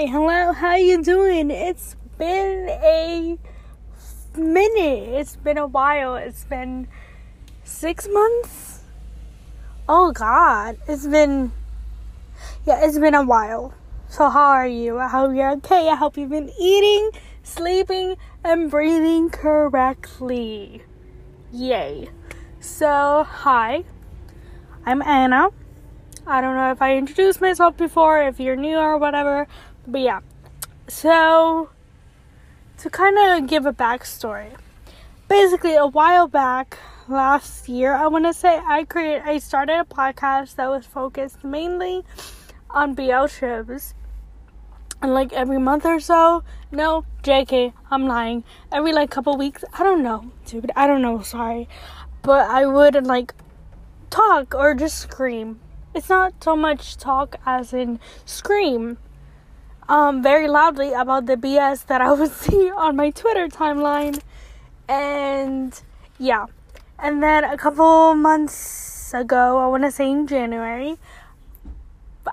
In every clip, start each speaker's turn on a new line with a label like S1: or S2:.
S1: Hi, hello, how you doing? It's been a minute. It's been a while. It's been six months. Oh God, it's been yeah, it's been a while. So how are you? I hope you're okay. I hope you've been eating, sleeping, and breathing correctly. Yay. So hi, I'm Anna. I don't know if I introduced myself before, if you're new or whatever, but yeah. So, to kind of give a backstory, basically, a while back, last year, I want to say, I created, I started a podcast that was focused mainly on BL shows. And like every month or so, no, JK, I'm lying. Every like couple weeks, I don't know, dude, I don't know, sorry. But I would like talk or just scream it's not so much talk as in scream um, very loudly about the BS that I would see on my Twitter timeline. And yeah. And then a couple months ago, I want to say in January,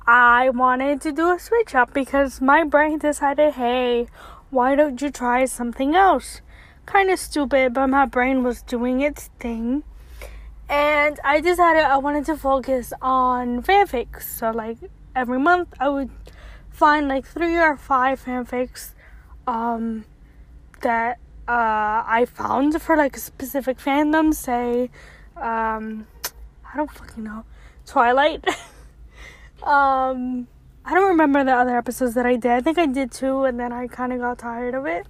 S1: I wanted to do a switch up because my brain decided, hey, why don't you try something else? Kind of stupid, but my brain was doing its thing and I decided I wanted to focus on fanfics. So like every month I would find like three or five fanfics um, that uh, I found for like a specific fandom. Say, um, I don't fucking know, Twilight. um, I don't remember the other episodes that I did. I think I did two, and then I kind of got tired of it.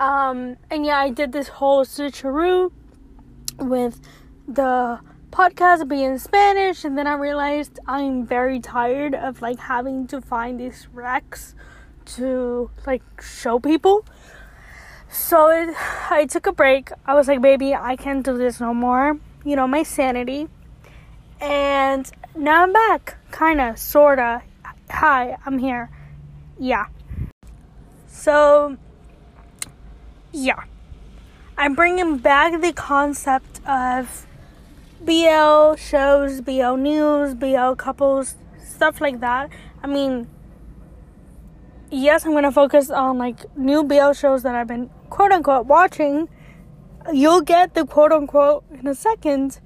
S1: Um, and yeah, I did this whole switcheroo with the podcast be in Spanish, and then I realized I'm very tired of like having to find these recs to like show people. So it, I took a break. I was like, baby, I can't do this no more. You know, my sanity. And now I'm back. Kinda, sorta. Hi, I'm here. Yeah. So, yeah. I'm bringing back the concept of BL shows, BL news, BL couples, stuff like that. I mean, yes, I'm gonna focus on like new BL shows that I've been quote unquote watching. You'll get the quote unquote in a second.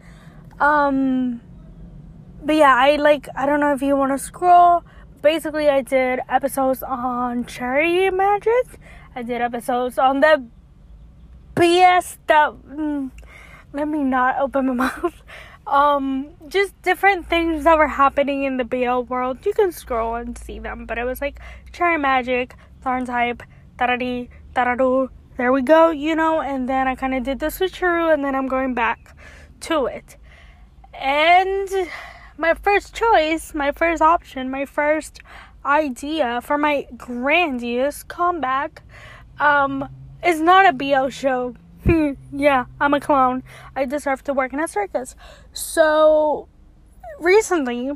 S1: Um, but yeah, I like, I don't know if you want to scroll. Basically, I did episodes on Cherry Magic. I did episodes on the BS that. Mm, let me not open my mouth. Um, just different things that were happening in the BL world. You can scroll and see them, but it was like Cherry Magic, TharnType, Tarari, Taradu. There we go, you know, and then I kind of did the switcheroo, and then I'm going back to it. And my first choice, my first option, my first idea for my grandiose comeback um, is not a BL show yeah, I'm a clown. I deserve to work in a circus. So, recently,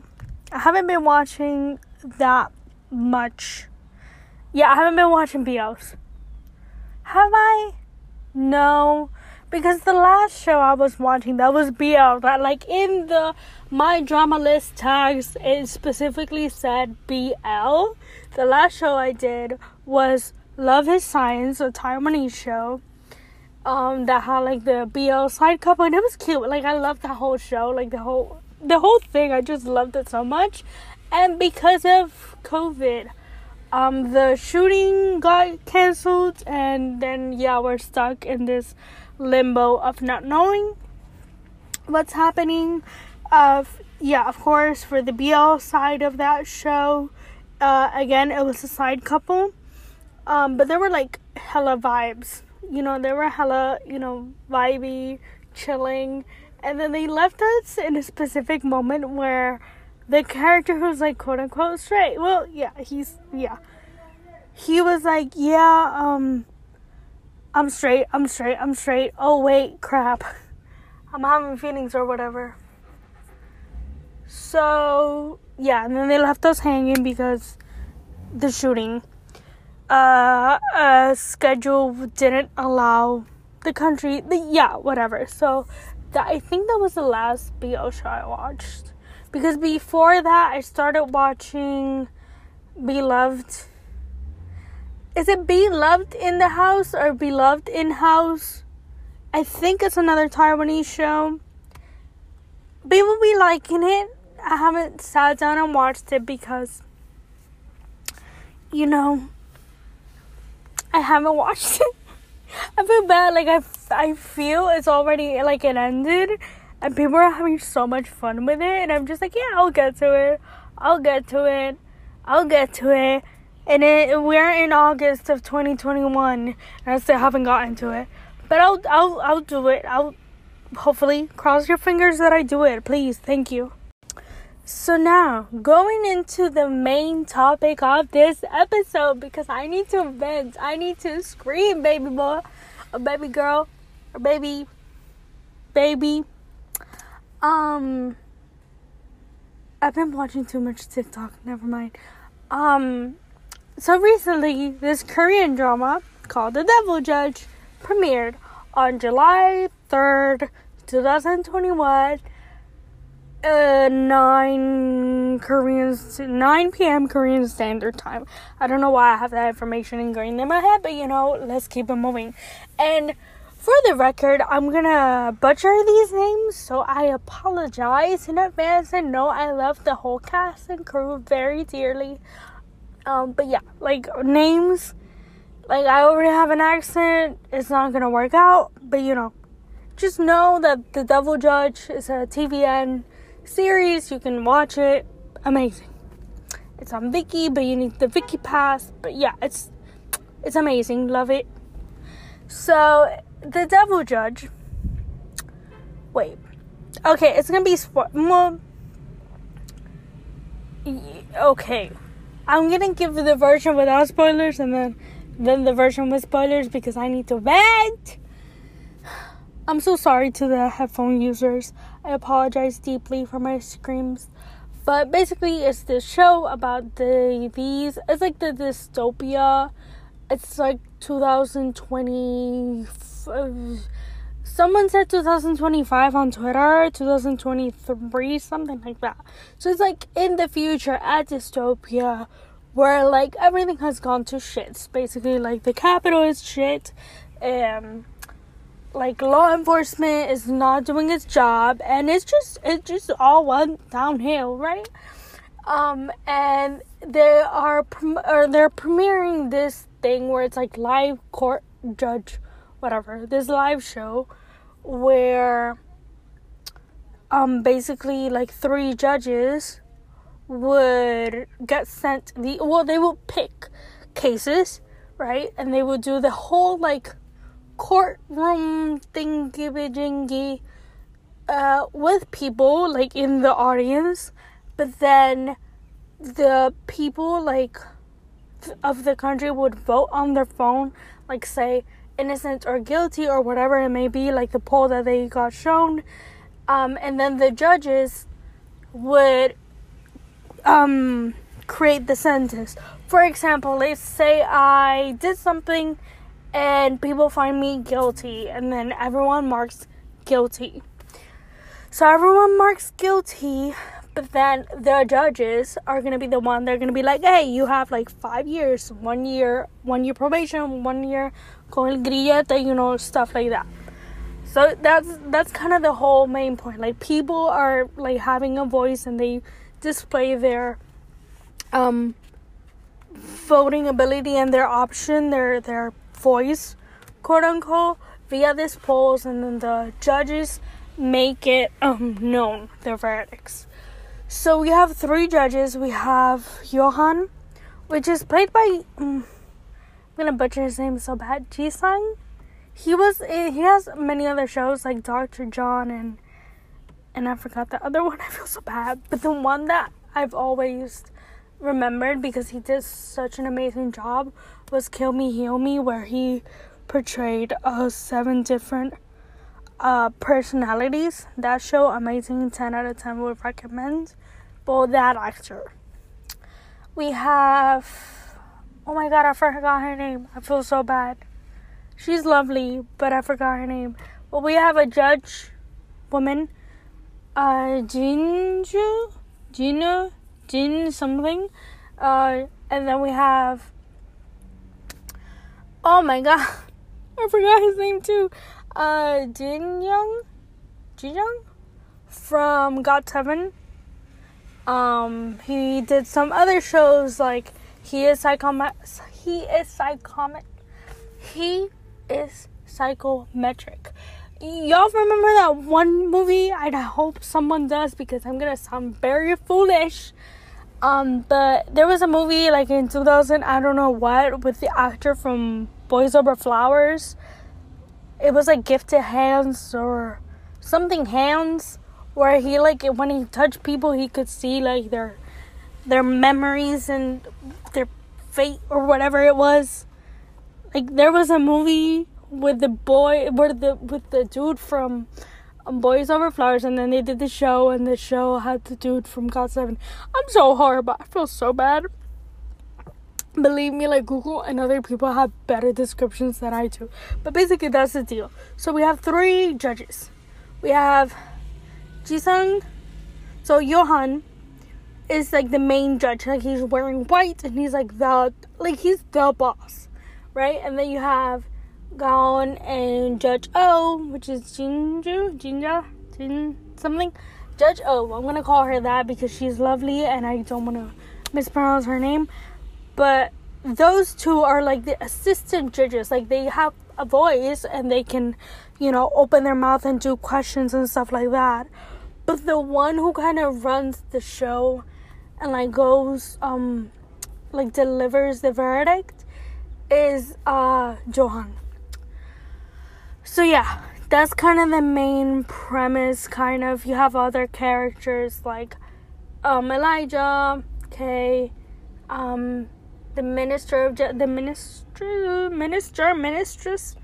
S1: I haven't been watching that much. Yeah, I haven't been watching BLs. Have I? No. Because the last show I was watching that was BL that like in the my drama list tags it specifically said BL. The last show I did was Love is Science, a Taiwanese show um that had like the BL side couple and it was cute. Like I loved the whole show, like the whole the whole thing. I just loved it so much. And because of COVID, um the shooting got canceled and then yeah, we're stuck in this limbo of not knowing what's happening. Of yeah, of course for the BL side of that show, uh again it was a side couple. Um but there were like hella vibes you know, they were hella, you know, vibey, chilling. And then they left us in a specific moment where the character who's like quote unquote straight, well, yeah, he's, yeah. He was like, yeah, um, I'm straight, I'm straight, I'm straight. Oh, wait, crap. I'm having feelings or whatever. So, yeah, and then they left us hanging because the shooting uh, uh, schedule didn't allow the country. The, yeah, whatever. So that I think that was the last BL show I watched because before that I started watching Beloved. is it Beloved in the House or Beloved in House? I think it's another Taiwanese show. People be liking it. I haven't sat down and watched it because, you know, I haven't watched it. I feel bad. Like I, I feel it's already like it ended, and people are having so much fun with it, and I'm just like, yeah, I'll get to it. I'll get to it. I'll get to it. And it, we're in August of 2021, and I still haven't gotten to it. But I'll, I'll, I'll do it. I'll hopefully cross your fingers that I do it. Please, thank you. So now, going into the main topic of this episode because I need to vent. I need to scream, baby boy, or baby girl, or baby, baby. Um, I've been watching too much TikTok. Never mind. Um, so recently, this Korean drama called The Devil Judge premiered on July 3rd, 2021 uh, 9 Korean 9 p.m. Korean Standard Time. I don't know why I have that information ingrained in my head, but you know, let's keep it moving. And for the record, I'm gonna butcher these names, so I apologize in advance. And know I love the whole cast and crew very dearly. Um, but yeah, like names, like I already have an accent, it's not gonna work out. But you know, just know that The Devil Judge is a TVN series. You can watch it. Amazing. It's on Viki, but you need the Viki pass. But yeah, it's it's amazing. Love it. So the Devil Judge. Wait. Okay, it's gonna be spo- more. Okay, I'm gonna give the version without spoilers and then then the version with spoilers because I need to vent. I'm so sorry to the headphone users. I apologize deeply for my screams. But basically, it's this show about the these. It's like the dystopia. It's like 2020. Someone said 2025 on Twitter, 2023, something like that. So it's like in the future at dystopia, where like everything has gone to shit. Basically, like the capital is shit. Um, like law enforcement is not doing its job and it's just it just all went downhill right? Um and they are or they're premiering this thing where it's like live court judge whatever this live show where um basically like three judges would get sent the well they will pick cases right? And they would do the whole like courtroom thingy uh, with people like in the audience, but then the people like of the country would vote on their phone, like say innocent or guilty or whatever it may be, like the poll that they got shown, um, and then the judges would um, create the sentence. For example, let's say I did something and people find me guilty, and then everyone marks guilty. So everyone marks guilty, but then the judges are gonna be the one they're gonna be like, hey, you have like five years, one year, one year probation, one year con grillete, you know, stuff like that. So that's that's kind of the whole main point. Like people are like having a voice and they display their um voting ability and their option, their their voice, quote unquote, via this polls, and then the judges make it um, known their verdicts. So we have three judges. We have Johan, which is played by um, I'm gonna butcher his name so bad. Ji-sung. He was eh, he has many other shows like Doctor John and and I forgot the other one. I feel so bad, but the one that I've always remembered because he did such an amazing job was Kill Me Heal Me, where he portrayed uh, seven different uh, personalities. That show, amazing, 10 out of 10 would recommend for that actor. We have, oh my god, I forgot her name. I feel so bad. She's lovely, but I forgot her name. But we have a judge woman, uh, Jinju, Jina, Jin something. Uh, and then we have Oh my god. I forgot his name too. Uh Jin Young? Jin Young? From GOT7. Um he did some other shows like he is psychomet he is psychomet he is psychometric. Y'all remember that one movie? I hope someone does because I'm gonna sound very foolish. Um, but there was a movie like in 2000, I don't know what, with the actor from Boys Over Flowers. It was like Gifted Hands or something Hands, where he like when he touched people, he could see like their their memories and their fate or whatever it was. Like there was a movie with the boy, with the with the dude from um, Boys Over Flowers, and then they did the show, and the show had the dude from GOT7. I'm so horrible. I feel so bad. Believe me, like Google and other people have better descriptions than I do. But basically, that's the deal. So we have three judges. We have Jisung. So Johan is like the main judge. Like he's wearing white, and he's like the like he's the boss, right? And then you have Gaon and Judge O, which is Jinju, Jinja, Jin something. Judge O. I'm gonna call her that because she's lovely and I don't want to mispronounce her name. But those two are like the assistant judges. Like they have a voice and they can, you know, open their mouth and do questions and stuff like that. But the one who kind of runs the show and like goes, um, like delivers the verdict is uh Johan. So yeah, that's kind of the main premise. Kind of, you have other characters like um, Elijah, Kay, um, the minister of the minister, minister, mistress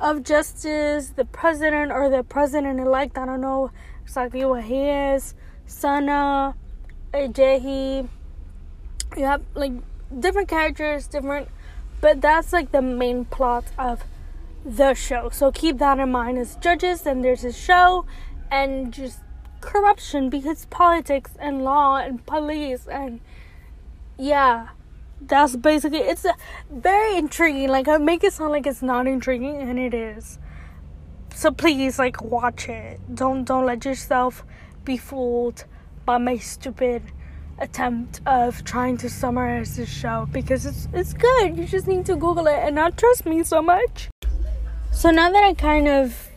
S1: of justice, the president or the president elect. I don't know exactly what he is. Sana, Jehi. You have like different characters, different, but that's like the main plot of the show. So keep that in mind as judges, and there's a show, and just corruption because politics and law and police and yeah, that's basically it's very intriguing. Like I make it sound like it's not intriguing, and it is. So please, like, watch it. Don't don't let yourself be fooled by my stupid attempt of trying to summarize this show because it's it's good. You just need to Google it and not trust me so much. So now that I kind of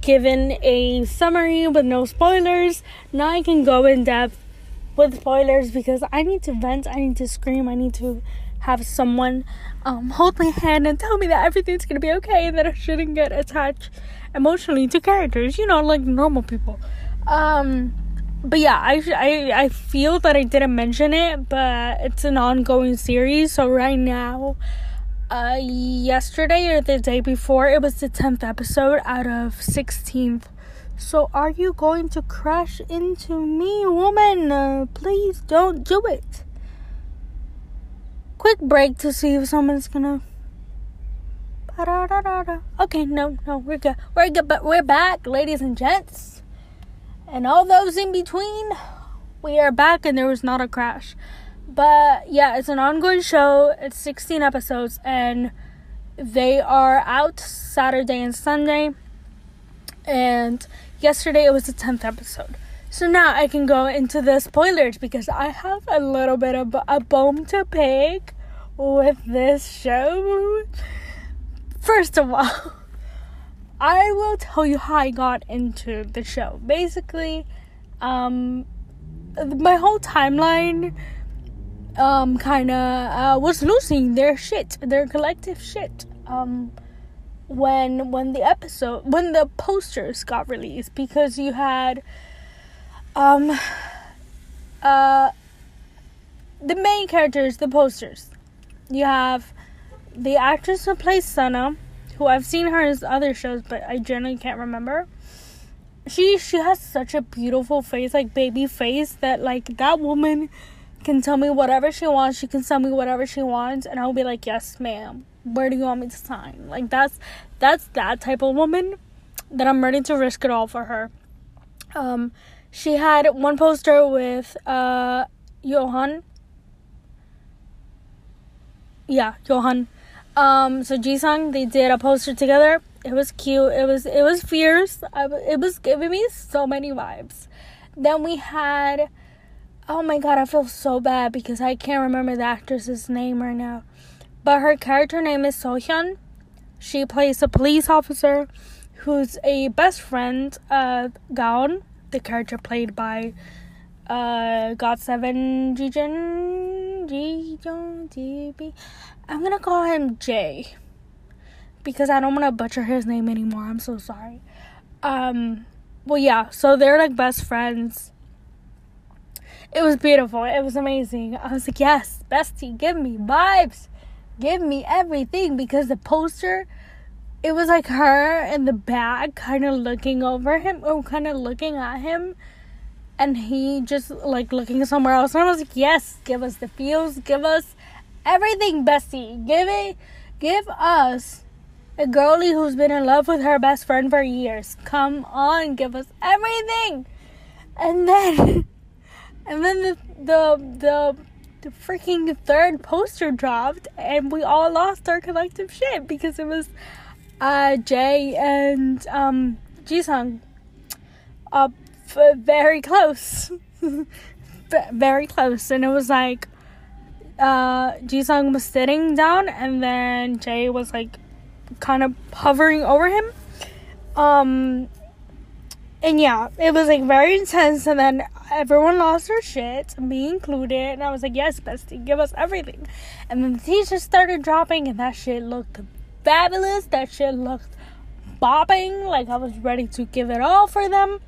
S1: given a summary with no spoilers, now I can go in depth with spoilers because I need to vent, I need to scream, I need to have someone um, hold my hand and tell me that everything's gonna be okay and that I shouldn't get attached emotionally to characters, you know, like normal people. Um, but yeah, I, I I feel that I didn't mention it, but it's an ongoing series. So right now, uh, yesterday or the day before, it was the 10th episode out of 16th. So, are you going to crash into me, woman? Uh, please don't do it. Quick break to see if someone's gonna. Okay, no, no, we're good. We're good, but we're back, ladies and gents. And all those in between, we are back, and there was not a crash. But yeah, it's an ongoing show. It's 16 episodes and they are out Saturday and Sunday. And yesterday it was the 10th episode. So now I can go into the spoilers because I have a little bit of a bone to pick with this show. First of all, I will tell you how I got into the show. Basically, um, my whole timeline um, kind of uh, was losing their shit, their collective shit. Um, when when the episode when the posters got released because you had um uh the main characters the posters you have the actress who plays Sana who I've seen her in other shows but I generally can't remember she she has such a beautiful face like baby face that like that woman can tell me whatever she wants. She can tell me whatever she wants, and I'll be like, "Yes, ma'am. Where do you want me to sign?" Like that's that's that type of woman that I'm ready to risk it all for her. Um, she had one poster with uh Johan. Yeah, Johan. Um, so Jisung, they did a poster together. It was cute. It was it was fierce. I, it was giving me so many vibes. Then we had, oh my god, I feel so bad because I can't remember the actress's name right now, but her character name is Sohyun. She plays a police officer who's a best friend of Gaon, the character played by uh GOT7 Jijun Jijun DB. I'm gonna call him Jay because I don't want to butcher his name anymore. I'm so sorry. Um, well, yeah. So they're like best friends. It was beautiful. It was amazing. I was like, yes, bestie, give me vibes, give me everything because the poster. It was like her in the back, kind of looking over him, or kind of looking at him, and he just like looking somewhere else. And I was like, yes, give us the feels, give us everything, bestie. Give it, give us a girlie who's been in love with her best friend for years. Come on, give us everything. And then, and then the the the the freaking third poster dropped, and we all lost our collective shit because it was uh Jay and um Jisung. Uh, very close, very close, and it was like uh Jisung was sitting down and then Jay was like kind of hovering over him. Um and yeah, it was like very intense and then everyone lost their shit, me included, and I was like, Yes, bestie, give us everything. And then the teachers started dropping and that shit looked fabulous. That shit looked bopping, like I was ready to give it all for them.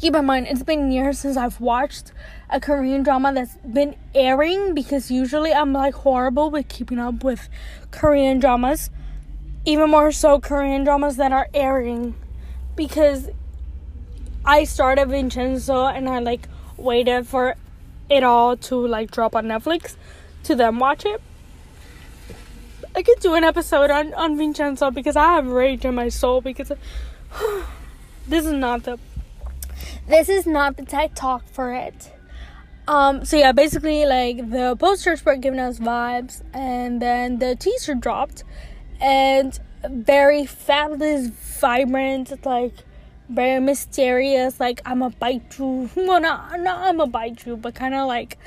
S1: Keep in mind, it's been years since I've watched a Korean drama that's been airing because usually I'm like horrible with keeping up with Korean dramas. Even more so, Korean dramas that are airing because I started Vincenzo and I like waited for it all to like drop on Netflix to then watch it. I could do an episode on, on Vincenzo because I have rage in my soul because this is not the this is not the tech talk for it. Um, so yeah, basically like the posters were giving us vibes and then the teaser dropped and very fabulous, vibrant, like very mysterious, like I'm a bite you. Well not not I'm a bite you, but kinda like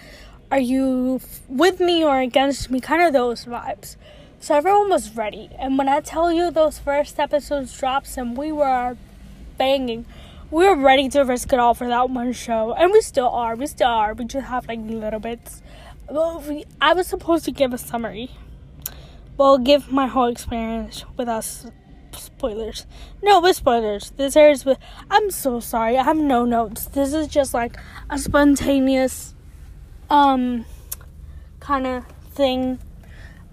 S1: are you with me or against me? Kind of those vibes. So everyone was ready. And when I tell you those first episodes drops and we were banging we were ready to risk it all for that one show, and we still are. We still are. We just have like little bits. I was supposed to give a summary. Well, give my whole experience with us. Spoilers. No, with spoilers. This is with. I'm so sorry. I have no notes. This is just like a spontaneous, um, kind of thing.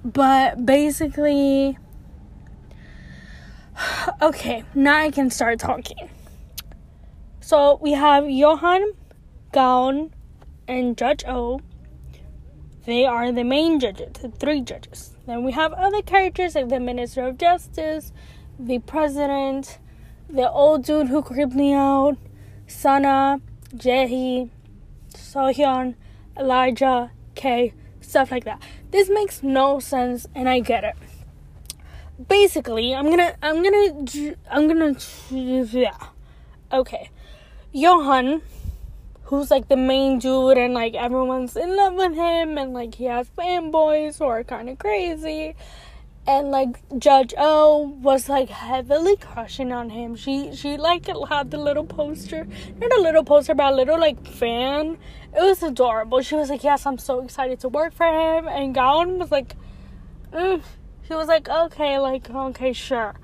S1: But basically, okay, now I can start talking. So we have Johan, Gaon, and Judge O. They are the main judges, the three judges. Then we have other characters like the Minister of Justice, the President, the old dude who creeped me out, Sana, Jaehee, Sohyun, Elijah, K, stuff like that. This makes no sense, and I get it. Basically, I'm gonna, I'm gonna, I'm gonna, yeah. Okay. Johan, who's like the main dude, and like everyone's in love with him, and like he has fanboys who are kind of crazy. And like Judge O was like heavily crushing on him. She she like had the little poster, not a little poster, but a little like fan. It was adorable. She was like, "Yes, I'm so excited to work for him." And Gaon was like, mm. he was like, "Okay, like okay, sure."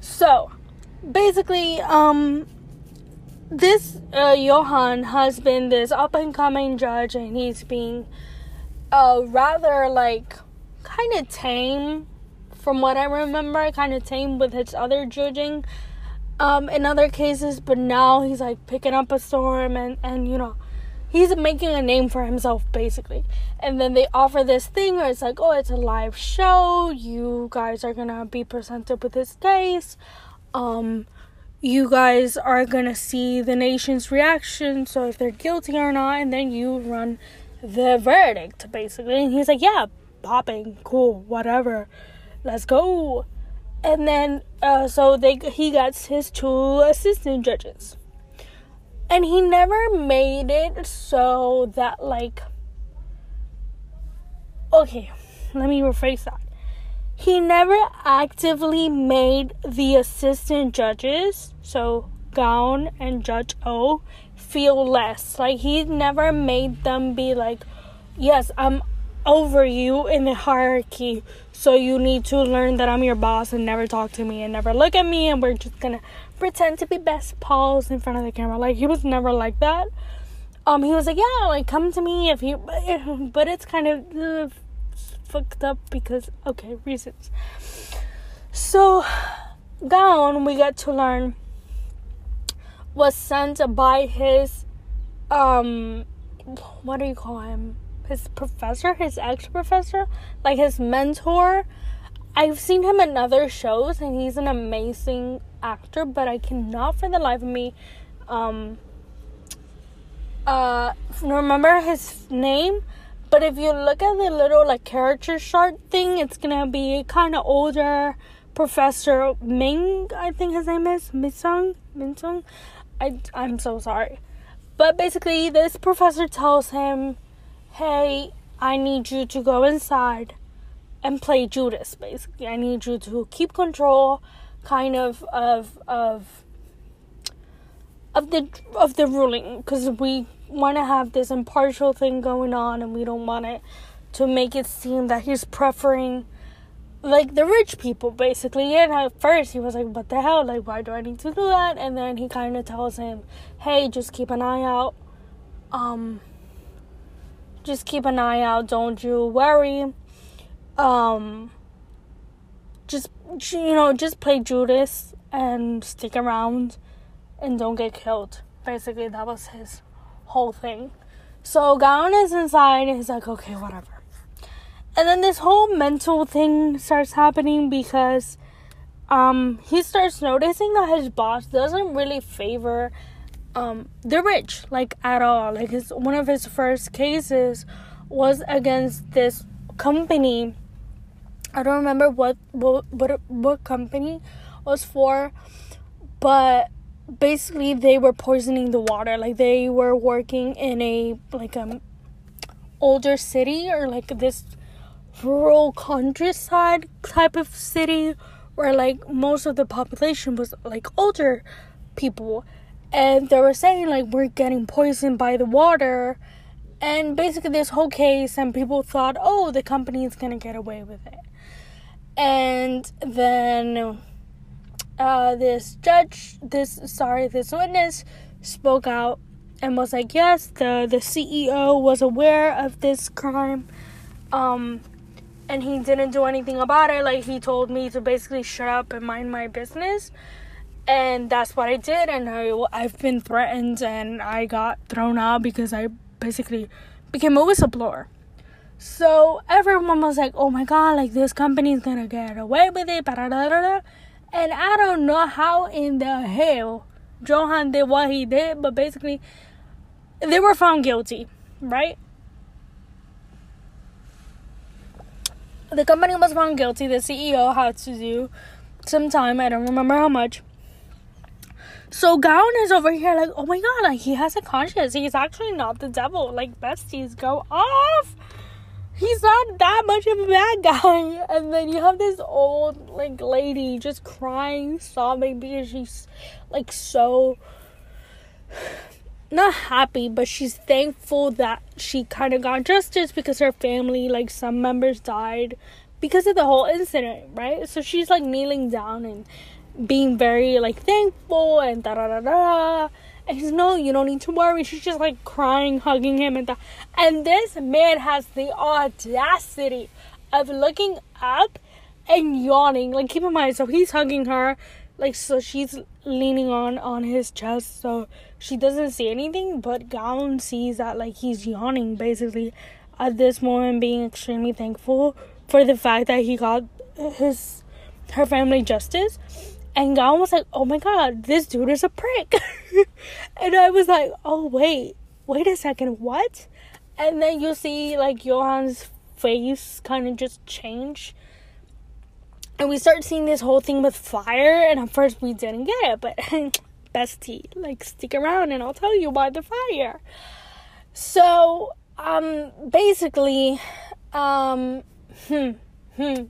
S1: So basically, um, this uh, Johan has been this up and coming judge, and he's being uh, rather like kind of tame, from what I remember, kind of tame with his other judging um, in other cases. But now he's like picking up a storm, and and you know he's making a name for himself basically. And then they offer this thing where it's like, oh, it's a live show. You guys are gonna be presented with this case. Um, you guys are gonna see the nation's reaction, so if they're guilty or not, and then you run the verdict basically. And he's like, Yeah, popping. Cool, whatever. Let's go. And then, uh, so they he gets his two assistant judges, and he never made it so that like. Okay, let me rephrase that. He never actively made the assistant judges, so Gaon and Judge O, feel less. Like he never made them be like, yes, I'm over you in the hierarchy, so you need to learn that I'm your boss and never talk to me and never look at me and we're just gonna pretend to be best pals in front of the camera. Like he was never like that. Um, he was like, yeah, like come to me if you, but it's kind of uh, fucked up because okay reasons. So, Gaon, we got to learn was sent by his um what do you call him his professor his ex professor like his mentor. I've seen him in other shows and he's an amazing actor but i cannot for the life of me um uh remember his name. But if you look at the little like character chart thing it's gonna be kind of older. Professor ming i think his name is. Min Minsung. I, I'm so sorry. But basically, this professor tells him, hey, I need you to go inside and play Judas, basically. I need you to keep control, kind of, of, of, of the of the ruling because we want to have this impartial thing going on and we don't want it to make it seem that he's preferring like the rich people basically. And at first he was like what the hell? Like why do i need to do that? And then he kind of tells him hey just keep an eye out. Um just keep an eye out. Don't you worry. Um just you know just play judas and stick around and don't get killed. Basically that was his whole thing. So Gaon is inside. And he's like okay whatever. And then this whole mental thing starts happening because um, he starts noticing that his boss doesn't really favor um, the rich like at all. Like his one of his first cases was against this company. I don't remember what what what, what company was for but basically they were poisoning the water. Like they were working in a like a older city or like this rural countryside type of city where like most of the population was like older people and they were saying like we're getting poisoned by the water and basically this whole case and people thought oh the company is gonna get away with it and then uh, this judge this sorry this witness spoke out and was like yes the the ceo was aware of this crime um and he didn't do anything about it. Like he told me to basically shut up and mind my business. And that's what I did and I I've been threatened and I got thrown out because I basically became a whistleblower. So everyone was like, "Oh my god, like this company's going to get away with it." And I don't know how in the hell Johan did what he did, but basically they were found guilty, right? the company was found guilty. The CEO had to do some time. I don't remember how much. So Gaon is over here like, oh my god, like he has a conscience. He's actually not the devil. Like besties, go off. He's not that much of a bad guy. And then you have this old like lady just crying, sobbing because she's like so not happy, but she's thankful that she kind of got justice because her family, like some members, died because of the whole incident, right? So she's like kneeling down and being very like thankful and da da da da. And he's no, you don't need to worry. She's just like crying, hugging him, and that. And this man has the audacity of looking up and yawning. Like keep in mind, so he's hugging her, like so she's leaning on on his chest, so she doesn't see anything, but Gaon sees that like he's yawning basically at this moment being extremely thankful for the fact that he got his her family justice. And Gaon was like, Oh my god, this dude is a prick And I was like, Oh wait, wait a second, what? And then you see like Johan's face kind of just change. And we start seeing this whole thing with fire, and at first we didn't get it, but bestie, like stick around and I'll tell you about the fire. So, um, basically, um, hmm, hmm,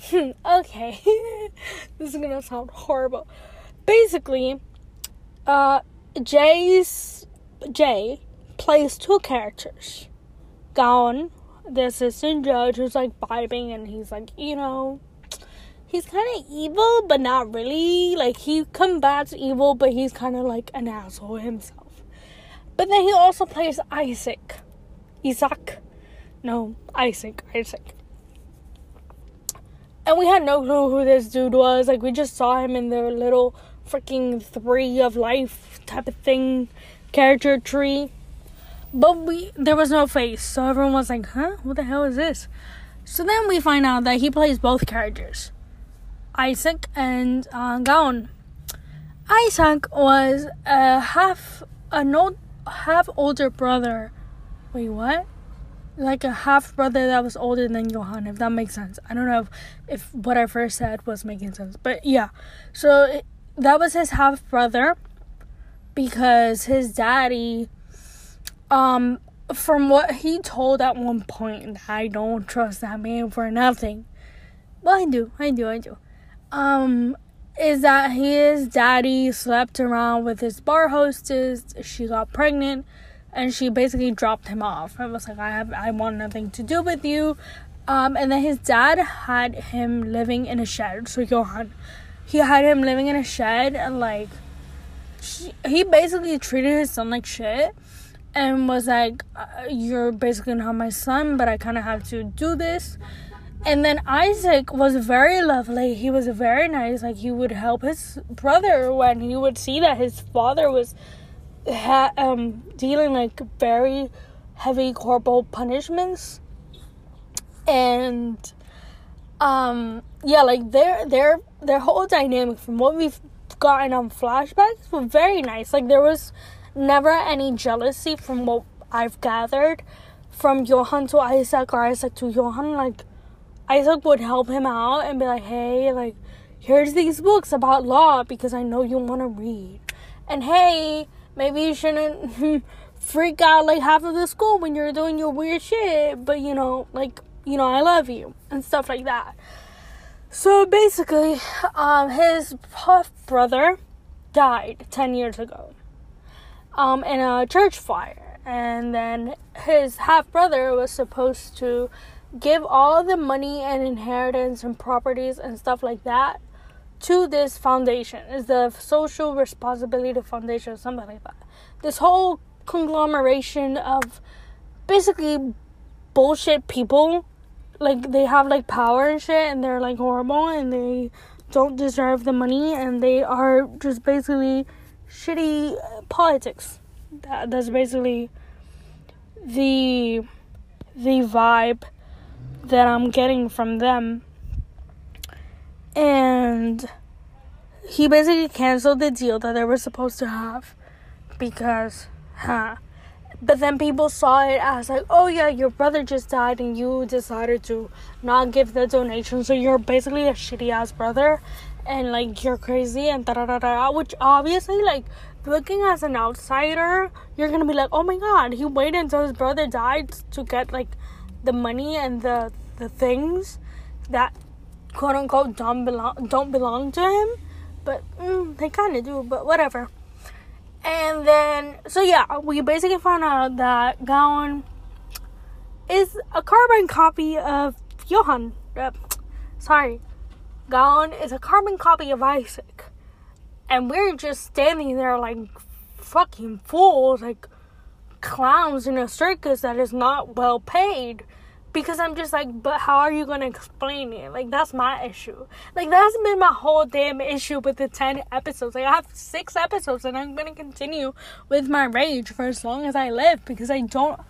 S1: okay, this is gonna sound horrible. Basically, uh, Jay's Jay plays two characters. Gaon, the assistant judge, who's like vibing, and he's like, you know, he's kind of evil, but not really. Like he combats evil, but he's kind of like an asshole himself. But then he also plays Isaac, Isaac, no Isaac, Isaac. And we had no clue who this dude was. Like we just saw him in the little freaking three of life type of thing character tree. But we there was no face, so everyone was like, "Huh? What the hell is this?" So then we find out that he plays both characters, Isaac and uh, Gaon. Isaac was a half an old half older brother. Wait, what? Like a half brother that was older than Johan, if that makes sense. I don't know if, if what I first said was making sense, but yeah. So that was his half brother because his daddy um from what he told at one point I don't trust that man for nothing. Well I do, I do, I do. Um is that his daddy slept around with his bar hostess, she got pregnant and she basically dropped him off. I was like I have I want nothing to do with you. Um and then his dad had him living in a shed. So Johan he had him living in a shed and like she, he basically treated his son like shit and was like uh, you're basically not my son but i kind of have to do this and then isaac was very lovely he was very nice like he would help his brother when he would see that his father was ha- um, dealing like very heavy corporal punishments. And um yeah like their their their whole dynamic from what we've gotten on flashbacks were very nice. Like there was never any jealousy from what i've gathered from johan to isaac or isaac to johan. Like isaac would help him out and be like hey like here's these books about law because i know you want to read. And hey maybe you shouldn't freak out like half of the school when you're doing your weird shit but you know like you know, I love you, and stuff like that. So basically, um, his half brother died 10 years ago um, in a church fire. And then his half brother was supposed to give all the money and inheritance and properties and stuff like that to this foundation. Is the Social Responsibility Foundation, or something like that. This whole conglomeration of basically bullshit people like they have like power and shit and they're like horrible and they don't deserve the money and they are just basically shitty politics. That, that's basically the the vibe that I'm getting from them. And he basically canceled the deal that they were supposed to have because huh. But then people saw it as like oh yeah your brother just died and you decided to not give the donation. So you're basically a shitty ass brother and like you're crazy and da da da da which obviously like looking as an outsider you're gonna be like oh my god he waited until his brother died to get like the money and the the things that quote unquote don't belong don't belong to him but mm, they kind of do but whatever and then, so yeah, we basically found out that Gaon is a carbon copy of Johan. Uh, sorry, Gaon is a carbon copy of Isaac. And we're just standing there like fucking fools, like clowns in a circus that is not well paid because I'm just like, but how are you gonna explain it? Like that's my issue. Like that's been my whole damn issue with the ten episodes. Like I have six episodes, and I'm gonna continue with my rage for as long as I live because I don't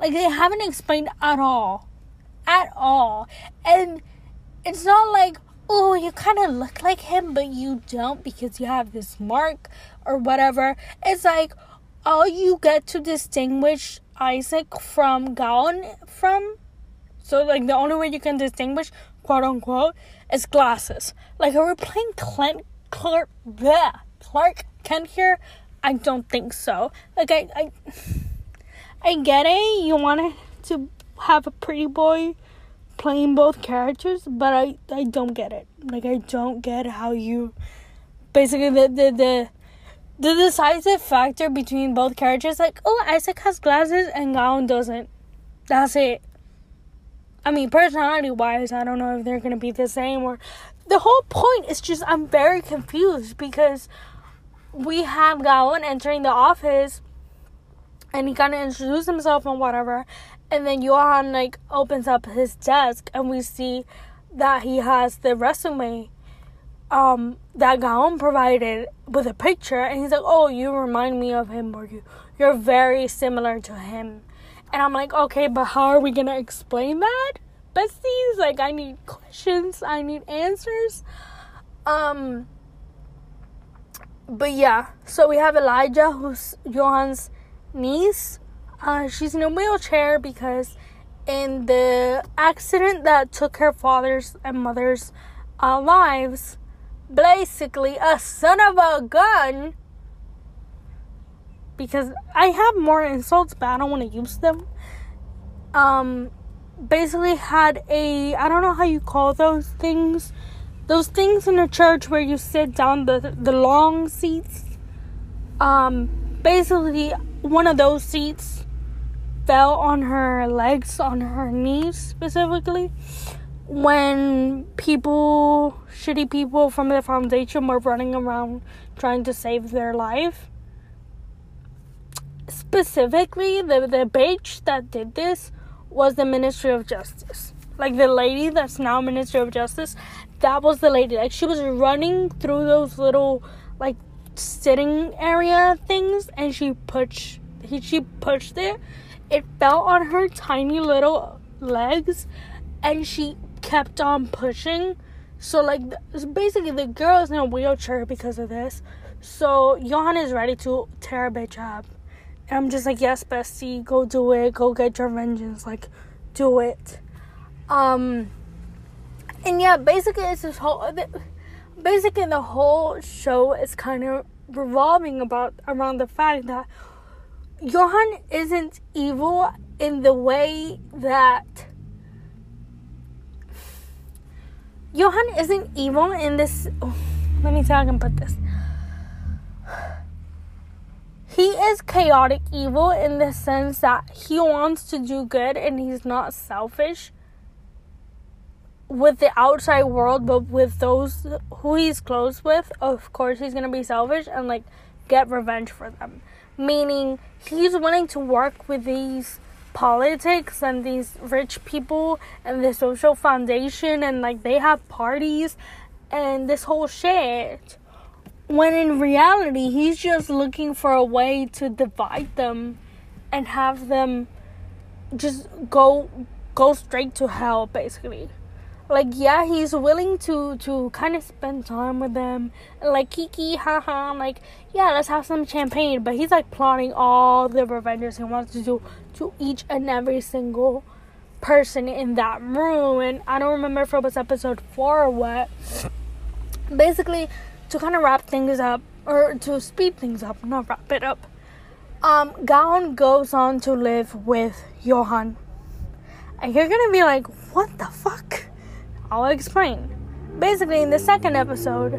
S1: like they haven't explained at all, at all, and it's not like oh you kind of look like him but you don't because you have this mark or whatever. It's like all you get to distinguish Isaac from Gaon from So like the only way you can distinguish, quote unquote, is glasses. Like are we playing Clint Clark bleh, Clark Kent here? I don't think so. Like I I I get it, you wanted to have a pretty boy playing both characters, but I I don't get it. Like I don't get how you basically the the the the decisive factor between both characters like oh Isaac has glasses and Gaon doesn't. That's it. I mean personality wise I don't know if they're gonna be the same or the whole point is just I'm very confused because we have Gaon entering the office and he kinda introduced himself and whatever and then Johan like opens up his desk and we see that he has the resume um that Gaon provided with a picture and he's like, Oh, you remind me of him or you you're very similar to him. And I'm like, okay, but how are we gonna explain that? Besties, like I need questions, I need answers. Um but yeah, so we have Elijah who's Johan's niece uh, she's in a wheelchair because in the accident that took her father's and mother's uh, lives, basically a son of a gun. Because I have more insults, but I don't want to use them. Um, basically had a I don't know how you call those things, those things in a church where you sit down the the long seats. Um, basically one of those seats fell on her legs, on her knees specifically, when people, shitty people from the foundation were running around trying to save their life. Specifically, the, the bitch that did this was the Ministry of Justice. Like the lady that's now Ministry of Justice, that was the lady. Like she was running through those little like sitting area things and she pushed he, she pushed it it fell on her tiny little legs and she kept on pushing. So, like, basically, the girl is in a wheelchair because of this. So, Johan is ready to tear a bitch up. I'm just like, yes, bestie, go do it. Go get your vengeance. Like, do it. Um, and yeah, basically, it's this whole. Basically, the whole show is kind of revolving about around the fact that Johan isn't evil in the way that Johan isn't evil in this. Oh, let me see how I can put this. He is chaotic evil in the sense that he wants to do good and he's not selfish with the outside world, but with those who he's close with, of course, he's gonna be selfish and like get revenge for them. Meaning he's willing to work with these politics and these rich people and the social foundation and like they have parties and this whole shit when in reality he's just looking for a way to divide them and have them just go go straight to hell basically. Like yeah he's willing to to kind of spend time with them. Like kiki haha like yeah let's have some champagne. But he's like plotting all the revenges he wants to do to each and every single person in that room. And i don't remember if it was episode four or what. Basically to kind of wrap things up or to speed things up not wrap it up um Gaon goes on to live with johan and you're gonna be like what the fuck I'll explain. Basically, in the second episode,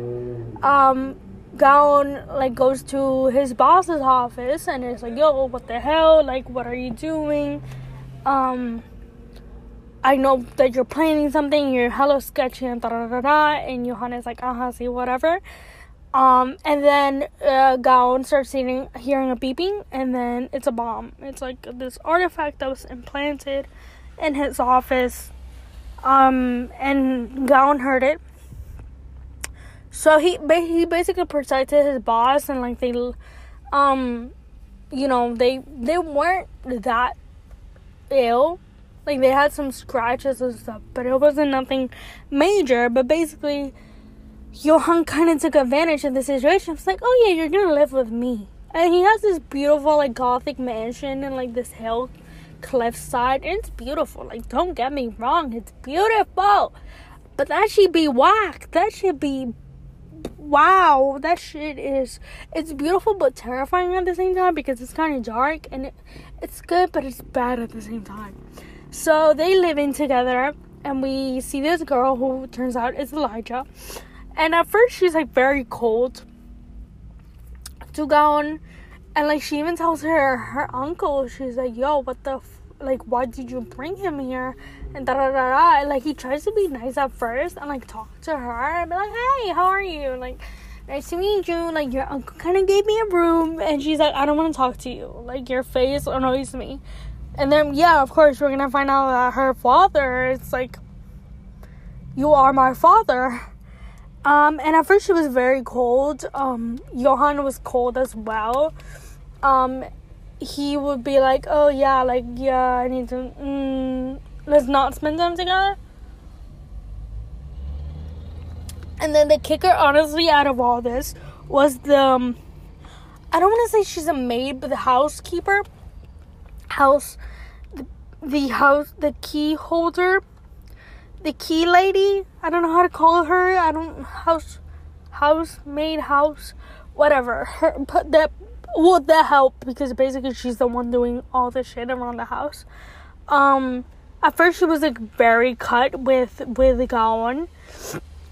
S1: um, Gaon like goes to his boss's office and it's like, "Yo, what the hell? Like, what are you doing? Um, I know that you're planning something. You're hella sketchy and da da da da." And Johannes like, "Uh huh, see whatever." Um, and then uh, Gaon starts hearing, hearing a beeping, and then it's a bomb. It's like this artifact that was implanted in his office um, and Gaon heard it. So he he basically protected his boss, and like they, um, you know they they weren't that ill. Like they had some scratches and stuff, but it wasn't nothing major. But basically, Johan kind of took advantage of the situation. It's like, oh yeah, you're gonna live with me, and he has this beautiful like gothic mansion and like this hill cliffside. And it's beautiful. Like, don't get me wrong, it's beautiful. But that should be whack. That should be wow. That shit is it's beautiful but terrifying at the same time because it's kind of dark and it, it's good but it's bad at the same time. So they live in together and we see this girl who turns out is Elijah. And at first she's like very cold to Gaon and like she even tells her her uncle, she's like, "Yo, what the f- like? Why did you bring him here?" And da da da da. And, like he tries to be nice at first and like talk to her and be like, "Hey, how are you?" Like, nice to meet you. Like your uncle kind of gave me a room, and she's like, "I don't want to talk to you. Like your face annoys me." And then yeah, of course we're gonna find out that her father is like, "You are my father." Um, and at first she was very cold. Um, Johan was cold as well um, he would be like, "Oh yeah, like yeah, I need to. Mm, let's not spend time together." And then the kicker, honestly, out of all this, was the. Um, I don't want to say she's a maid, but the housekeeper, house, the, house, the key holder, the key lady. I don't know how to call her. I don't house, house maid, house, whatever. Her, that well that helped because basically she's the one doing all the shit around the house um at first she was like very cut with with Gaon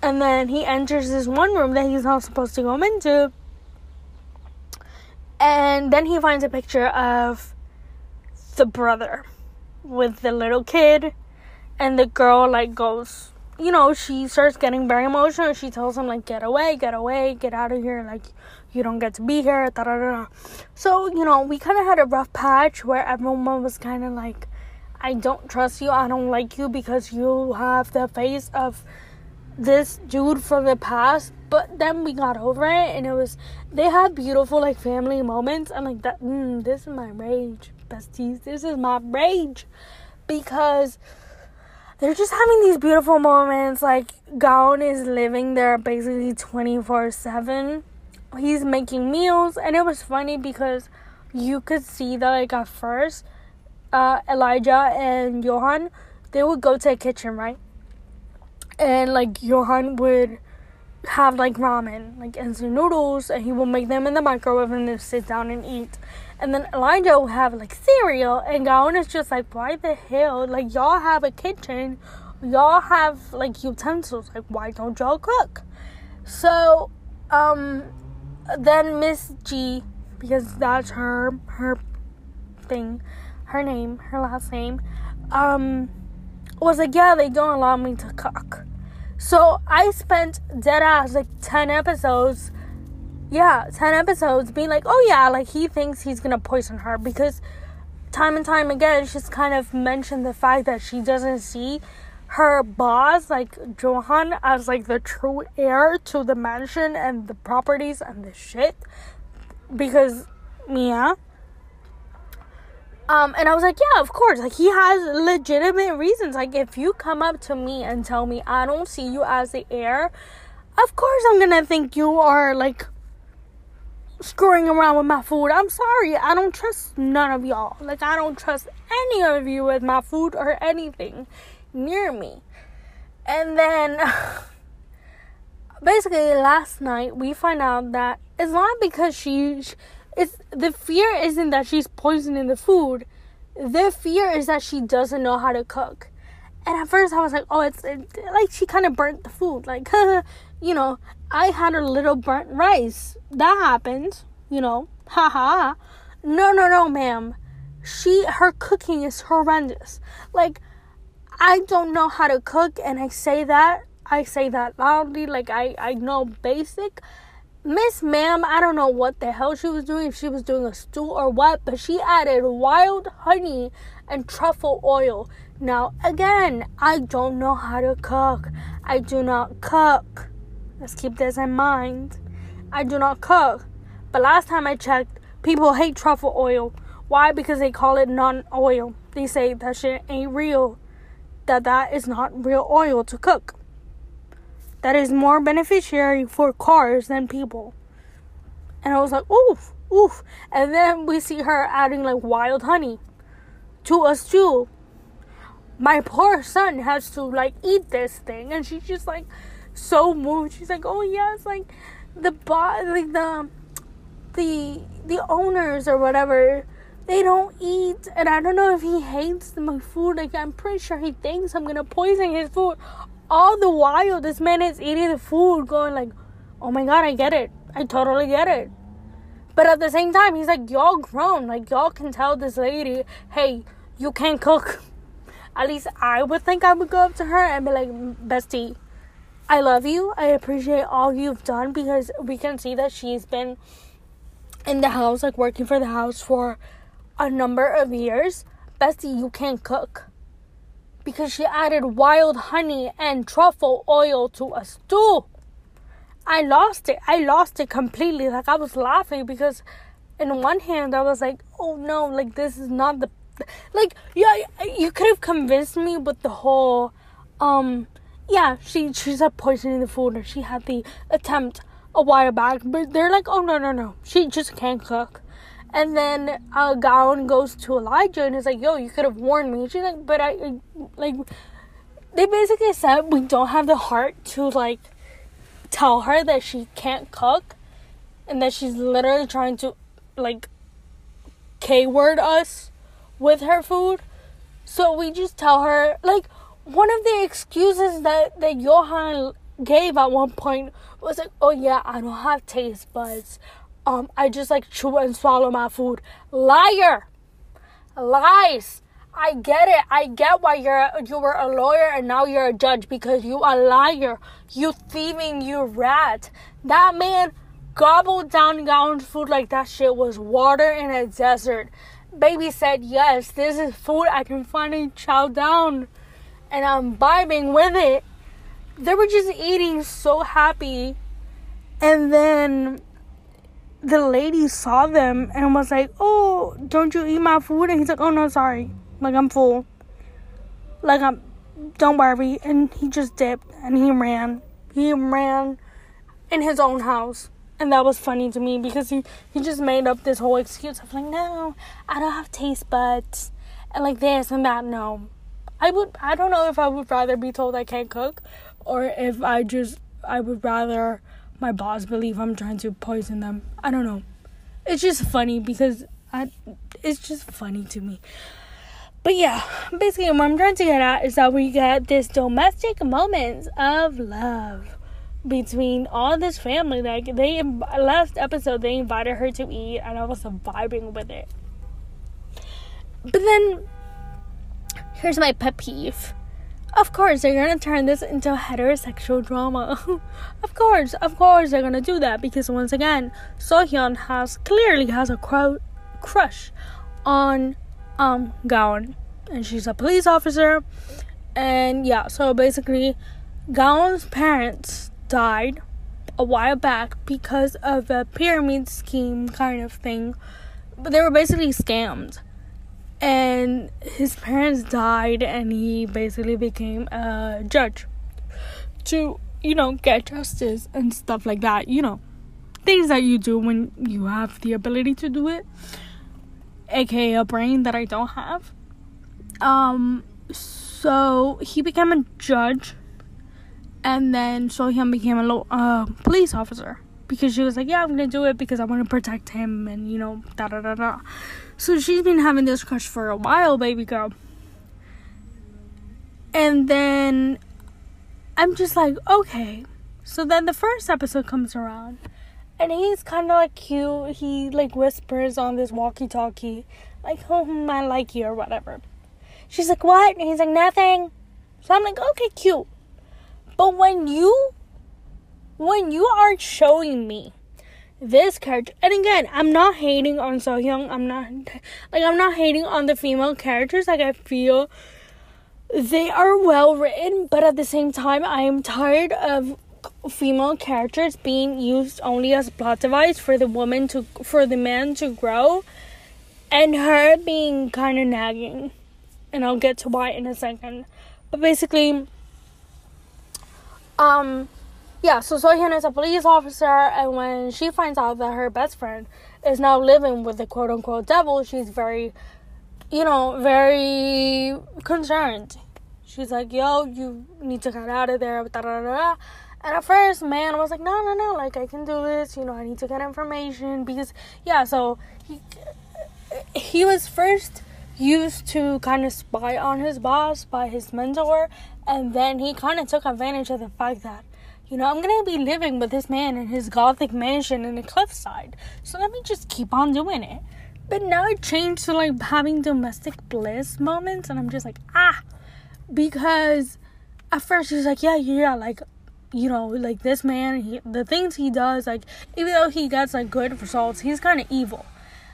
S1: and then he enters this one room that he's not supposed to go into and then he finds a picture of the brother with the little kid and the girl like goes you know she starts getting very emotional she tells him like get away get away get out of here like you don't get to be here. Da, da, da. So, you know, we kind of had a rough patch where everyone was kind of like, I don't trust you. I don't like you because you have the face of this dude from the past. But then we got over it and it was, they had beautiful like family moments. And like that, mm, this is my rage, besties. This is my rage because they're just having these beautiful moments. Like, Gaon is living there basically 24 7 he's making meals and it was funny because you could see that like at first uh, elijah and johan they would go to the kitchen right and like johan would have like ramen like instant noodles and he will make them in the microwave and then sit down and eat. And then elijah will have like cereal and Gaon is just like why the hell? Like y'all have a kitchen. Y'all have like utensils. Like why don't y'all cook? So um then Miss G, because that's her her thing, her name, her last name, um, was like, yeah, they don't allow me to cook. So I spent dead ass like ten episodes, yeah, ten episodes being like, oh yeah, like he thinks he's gonna poison her because time and time again she's kind of mentioned the fact that she doesn't see her boss, like Johan, as like the true heir to the mansion and the properties and the shit. Because Mia. Um, and I was like, yeah, of course. Like he has legitimate reasons. Like if you come up to me and tell me I don't see you as the heir, of course I'm gonna think you are like screwing around with my food. I'm sorry. I don't trust none of y'all. Like I don't trust any of you with my food or anything near me. And then basically last night we find out that it's not because she it's the fear isn't that she's poisoning the food. The fear is that she doesn't know how to cook. And at first I was like, oh, it's it, like she kind of burnt the food. Like, you know, I had a little burnt rice. That happened, you know. Haha. No, no, no, ma'am. She her cooking is horrendous. Like I don't know how to cook, and I say that I say that loudly, like I I know basic. Miss Ma'am, I don't know what the hell she was doing, if she was doing a stew or what, but she added wild honey and truffle oil. Now, again, I don't know how to cook. I do not cook. Let's keep this in mind. I do not cook. But last time I checked, people hate truffle oil. Why? Because they call it non oil. They say that shit ain't real that that is not real oil to cook. That is more beneficiary for cars than people. And I was like, oof, oof. And then we see her adding like wild honey to us too. My poor son has to like eat this thing, and she's just like so moved. She's like, "Oh yes, like the bot, like the the the owners or whatever." They don't eat, and I don't know if he hates my food. Like I'm pretty sure he thinks I'm gonna poison his food. All the while, this man is eating the food, going like, "Oh my god, I get it. I totally get it." But at the same time, he's like, y'all grown. Like, y'all can tell this lady, hey, you can't cook. At least I would think I would go up to her and be like, bestie, I love you. I appreciate all you've done because we can see that she's been in the house, like working for the house for a number of years. Bestie, you can't cook. Because she added wild honey and truffle oil to a stew. I lost it. I lost it completely. Like I was laughing because in one hand I was like, "Oh no, like this is not the like yeah, you could have convinced me with the whole um yeah, she she's a poisoning the food or she had the attempt a while back, but they're like, "Oh no, no, no. She just can't cook." And then a Gaon goes to Elijah and is like, "Yo, you could have warned me." She's like, "But I, I like." They basically said we don't have the heart to like tell her that she can't cook and that she's literally trying to like K word us with her food. So we just tell her like one of the excuses that, that Johan gave at one point was like, Oh yeah, I don't have taste buds. Um I just like chew and swallow my food. Liar! Lies! I get it. I get why you're you were a lawyer and now you're a judge because you a liar. You thieving, you rat. That man gobbled down Gaon's food like that shit was water in a desert. Baby said, Yes, this is food I can finally chow down. And I'm vibing with it. They were just eating so happy. And then the lady saw them and was like, Oh, don't you eat my food? And he's like, Oh, no, sorry. Like I'm full. Like I'm don't worry. And he just dipped and he ran. He ran in his own house. And that was funny to me because he, he just made up this whole excuse of like, no, I don't have taste buds and like this and that. No. I would I don't know if I would rather be told I can't cook or if I just I would rather my boss believe I'm trying to poison them. I don't know. It's just funny because I it's just funny to me. But yeah, basically what I'm trying to get at is that we get this domestic moments of love between all this family. Like they last episode they invited her to eat and I was vibing with it. But then here's my pet peeve. Of course, they're gonna turn this into heterosexual drama. of course, of course, they're gonna do that because once again, Sohyun has clearly has a cro- crush on um Gaon, and she's a police officer. And yeah, so basically, Gaon's parents died a while back because of a pyramid scheme kind of thing, but they were basically scammed. And his parents died, and he basically became a judge to, you know, get justice and stuff like that. You know, things that you do when you have the ability to do it aka a brain that I don't have. Um, so he became a judge, and then so Sohyun became a uh, police officer because she was like, "Yeah, I'm gonna do it because I want to protect him," and you know, da da da da. So she's been having this crush for a while, baby girl. And then I'm just like, okay. So then the first episode comes around and he's kind of like cute. He like whispers on this walkie-talkie, like, "Oh, hmm, I like you" or whatever. She's like, "What?" And he's like, "Nothing." So I'm like, "Okay, cute." But when you, when you aren't showing me this character, and again, I'm not hating on Sohyun. I'm not like I'm not hating on the female characters. Like I feel they are well written, but at the same time, I am tired of female characters being used only as plot device for the woman to for the man to grow and her being kind of nagging and I'll get to why in a second but basically um yeah so Sohyun is a police officer and when she finds out that her best friend is now living with the quote unquote devil she's very you know, very concerned. She's like, yo, you need to get out of there. Da, da, da, and at first, man was like, no, no, no, like, I can do this. You know, I need to get information. Because, yeah, so he, he was first used to kind of spy on his boss by his mentor. And then he kind of took advantage of the fact that, you know, I'm to be living with this man in his gothic mansion in the cliffside. So let me just keep on doing it. But now it changed to like having domestic bliss moments. And I'm just like, ah. Because at first he's like, yeah, yeah, like you know, like this man, he, the things he does, like even though he gets like good results, he's kind of evil.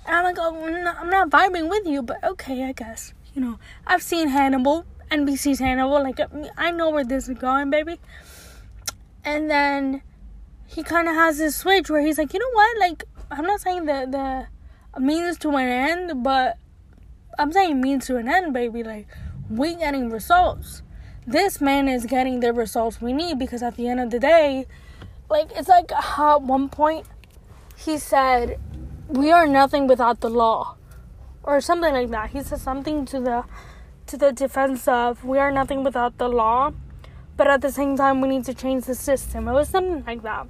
S1: And I'm like, oh, I'm I'm not vibing with you, but okay, I guess. You know, I've seen Hannibal, NBC's Hannibal. Like I know where this is going, baby. And then he kind of has this switch where he's like, you know what? Like I'm not saying that the means to an end, but I'm saying means to an end, baby. Like we getting results this man is getting the results we need because at the end of the day, like it's like how at one point he said, "We are nothing without the law," or something like that. He said something to the to the defense of, "We are nothing without the law." But at the same time, we need to change the system. It was something like that.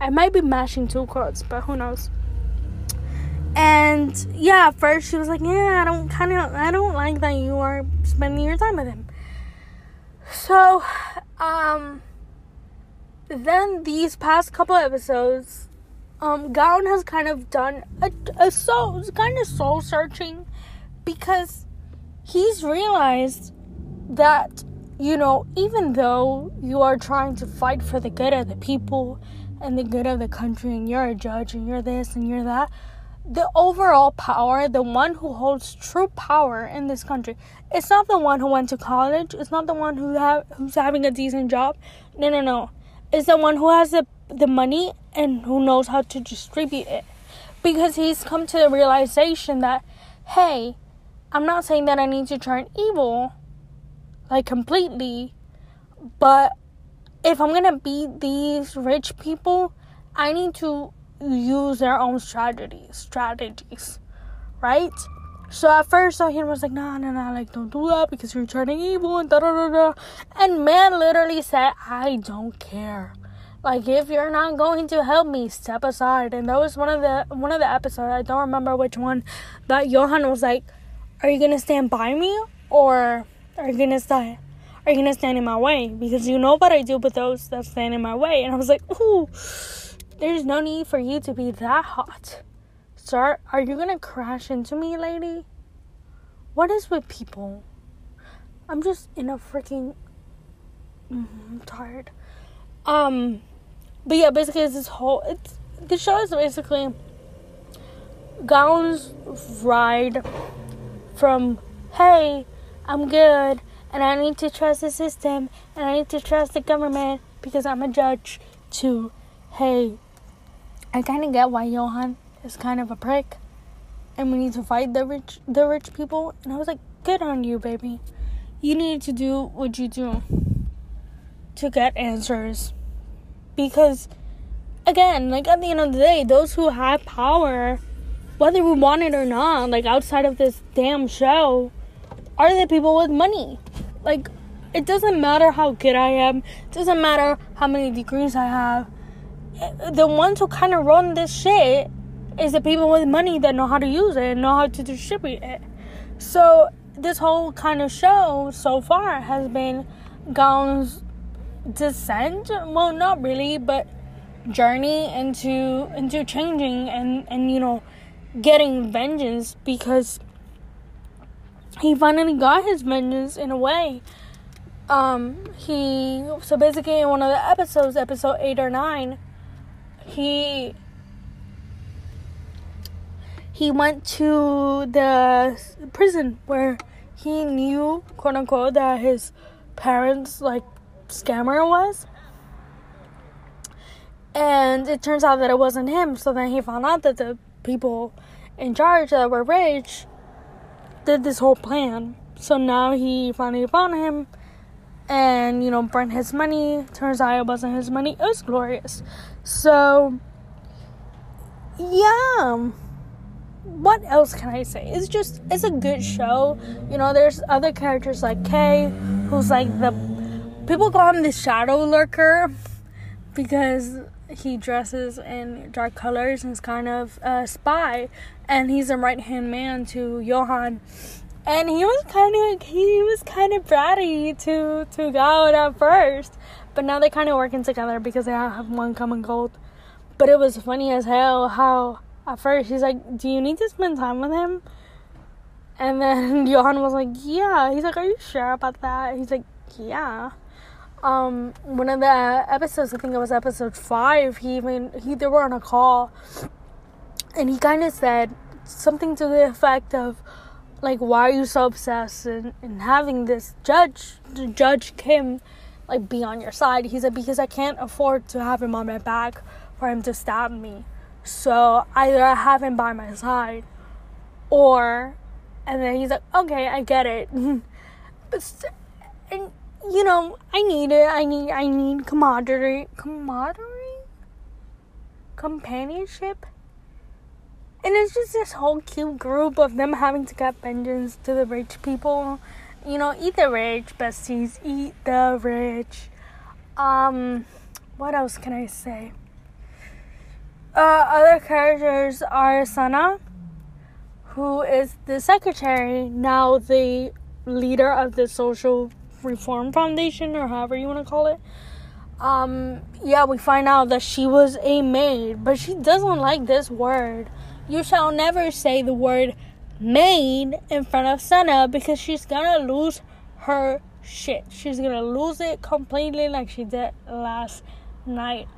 S1: I might be mashing two quotes, but who knows? And yeah, at first she was like, "Yeah, I don't kind of, I don't like that you are spending your time with him." So, um, then these past couple episodes, um, Gaon has kind of done a, a soul, kind of soul searching because he's realized that, you know, even though you are trying to fight for the good of the people and the good of the country, and you're a judge and you're this and you're that, the overall power, the one who holds true power in this country, it's not the one who went to college. It's not the one who who's having a decent job. No, no, no. It's the one who has the the money and who knows how to distribute it. Because he's come to the realization that, hey, I'm not saying that I need to turn evil, like completely, but if I'm gonna beat these rich people, I need to use their own strategies strategies right? So at first he was like no no no like don't do that because you're turning evil and da da da. And man literally said i don't care. Like if you're not going to help me step aside. And that was one of the one of the episodes i don't remember which one that johan was like are you gonna stand by me or are you gonna stand are gonna stand in my way because you know what i do with those that stand in my way and i was like ooh there's no need for you to be that hot. Sir, are you gonna crash into me, lady? What is with people? I'm just in a freaking. Mm-hmm, tired. Um, but yeah, basically, it's this whole. It's the show is basically Gaon's ride from hey, I'm good, and I need to trust the system, and I need to trust the government because I'm a judge. too. hey, I kind of get why Johan is kind of a prick, and we need to fight the rich, the rich people. And I was like, good on you, baby. You need to do what you do to get answers, because again, like at the end of the day, those who have power, whether we want it or not, like outside of this damn show, are the people with money. Like, it doesn't matter how good I am. It doesn't matter how many degrees I have the ones who kind of run this shit is the people with money that know how to use it and know how to distribute it. So this whole kind of show so far has been Gaon's descent. Well, not really, but journey into into changing and and you know getting vengeance because he finally got his vengeance in a way. Um, he so basically in one of the episodes, episode eight or nine, he he went to the prison where he knew quote unquote that his parents like scammer was and it turns out that it wasn't him so then he found out that the people in charge that were rich did this whole plan so now he finally found him and you know burnt his money turns out it wasn't his money it was glorious so, yeah. what else can I say? It's just it's a good show. You know, there's other characters like Kay, who's like the people call him the shadow lurker because he dresses in dark colors and is kind of a spy and he's a right hand man to Johan. And he was kind of he was kind of bratty to to God at first, but now they're kind of working together because they have one common goal. But it was funny as hell how at first he's like, "Do you need to spend time with him?" And then Johan was like, "Yeah." He's like, "Are you sure about that?" He's like, "Yeah." Um, one of the episodes, I think it was episode five. He even he they were on a call, and he kind of said something to the effect of, like, "Why are you so obsessed in, in having this judge, Judge Kim, like, be on your side?" He said, "Because I can't afford to have him on my back for him to stab me." So either I have him by my side, or, and then he's like, okay, I get it. but and you know, I need it. I need, I need camaraderie, camaraderie, companionship. And it's just this whole cute group of them having to get vengeance to the rich people. You know, eat the rich, besties, eat the rich. Um, what else can I say? Uh, other characters are Sana, who is the secretary, now the leader of the Social Reform Foundation, or however you want to call it. Um, yeah, we find out that she was a maid, but she doesn't like this word. You shall never say the word maid in front of Sana because she's gonna lose her shit. She's gonna lose it completely like she did last night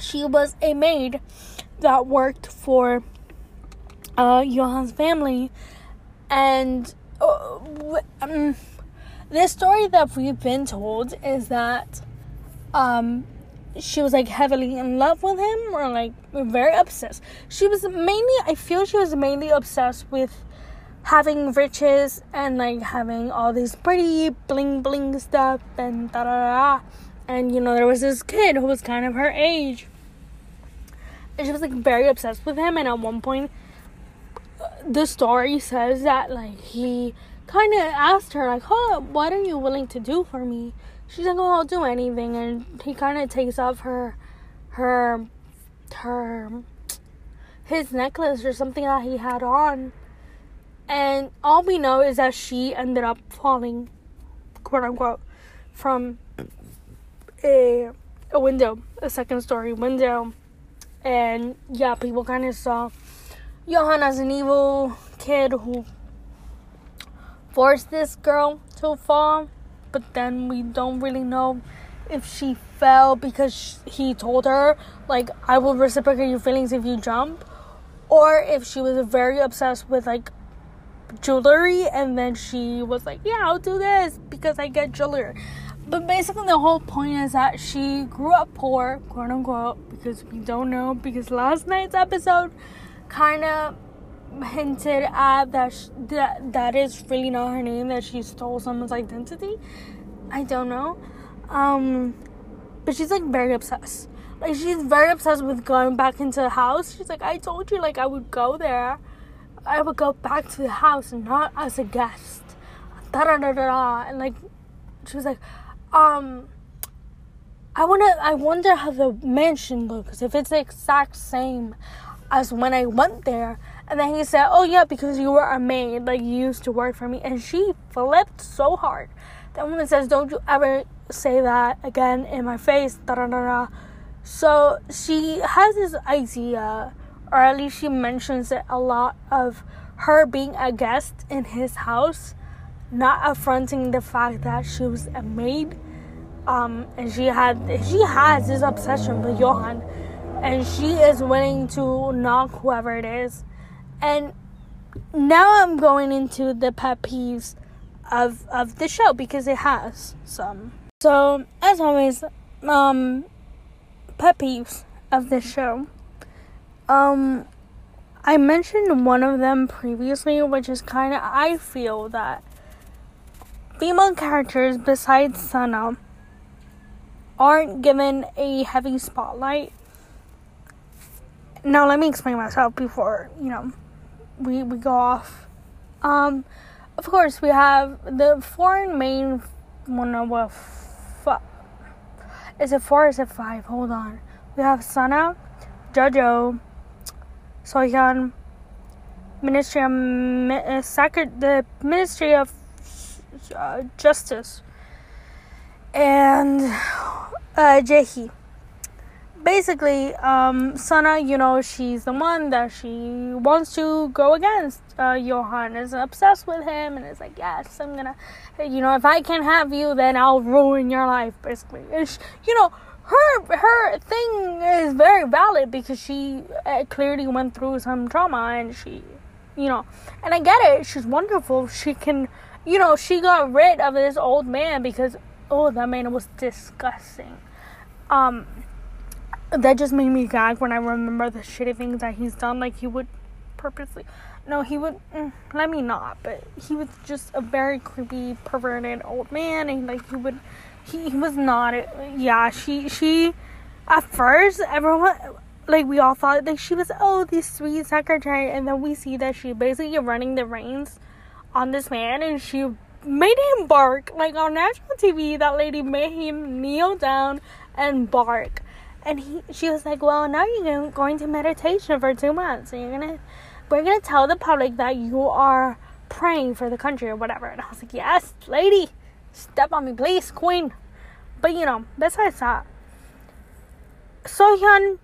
S1: she was a maid that worked for uh, Johan's family, and uh, um, the story that we've been told is that um, she was like heavily in love with him, or like very obsessed. She was mainly, I feel, she was mainly obsessed with having riches and like having all these pretty bling bling stuff and da da da. And you know, there was this kid who was kind of her age and she was like very obsessed with him and at one point the story says that like he kind of asked her like oh what are you willing to do for me? She's like oh i'll do anything and he kind of takes off her her her his necklace or something that he had on. And all we know is that she ended up falling quote unquote from a a window a second story window. And yeah, people kind of saw Johan as an evil kid who forced this girl to fall, but then we don't really know if she fell because he told her, like, I will reciprocate your feelings if you jump, or if she was very obsessed with, like, jewelry and then she was like, Yeah, I'll do this because I get jewelry. But basically, the whole point is that she grew up poor, quote unquote, because we don't know. Because last night's episode kind of hinted at that, sh- that that is really not her name, that she stole someone's identity. I don't know. Um, but she's like very obsessed. Like, she's very obsessed with going back into the house. She's like, I told you, like, I would go there. I would go back to the house not as a guest. Da da da da. And like, she was like, um, I wanna. I wonder how the mansion looks. If it's the exact same as when I went there. And then he said, "Oh yeah, because you were a maid, like you used to work for me." And she flipped so hard. That woman says, "Don't you ever say that again in my face." Da da da da. So she has this idea, or at least she mentions it a lot, of her being a guest in his house not affronting the fact that she was a maid um, and she had she has this obsession with Johan and she is willing to knock whoever it is. And now I'm going into the pet peeves of of the show because it has some. So as always um pet peeves of the show. Um I mentioned one of them previously which is kind of I feel that female characters besides Sana aren't given a heavy spotlight. Now let me explain myself before you know we we go off. Um, of course we have the foreign main one of well, f- is it four? Or is it five? Hold on. We have Sana, Jojo, Sohyun, Ministry of uh, the Ministry of uh, Justice, and uh, Jaehee basically, um, Sana, you know, she's the one that she wants to go against. Uh, Johan is obsessed with him and is like, yes, I'm gonna, you know, if I can have you, then I'll ruin your life, basically. You know, her her thing is very valid because she uh, clearly went through some trauma and she, you know, and I get it. She's wonderful. She can, you know, she got rid of this old man because oh, that man was disgusting. Um, that just made me gag when I remember the shitty things that he's done. Like he would purposely, no, he would. Mm, let me not. But he was just a very creepy, perverted old man, and like he would, he, he was not. Yeah, she she, at first everyone. Like we all thought like she was oh this sweet secretary and then we see that she basically running the reins on this man and she made him bark like on national TV that lady made him kneel down and bark and he, she was like, well, now you're going to meditation for two months, and you're gonna, we're gonna tell the public that you are praying for the country or whatever. And I was like, yes, lady, step on me, please, queen. But you know, besides that, Sohyun,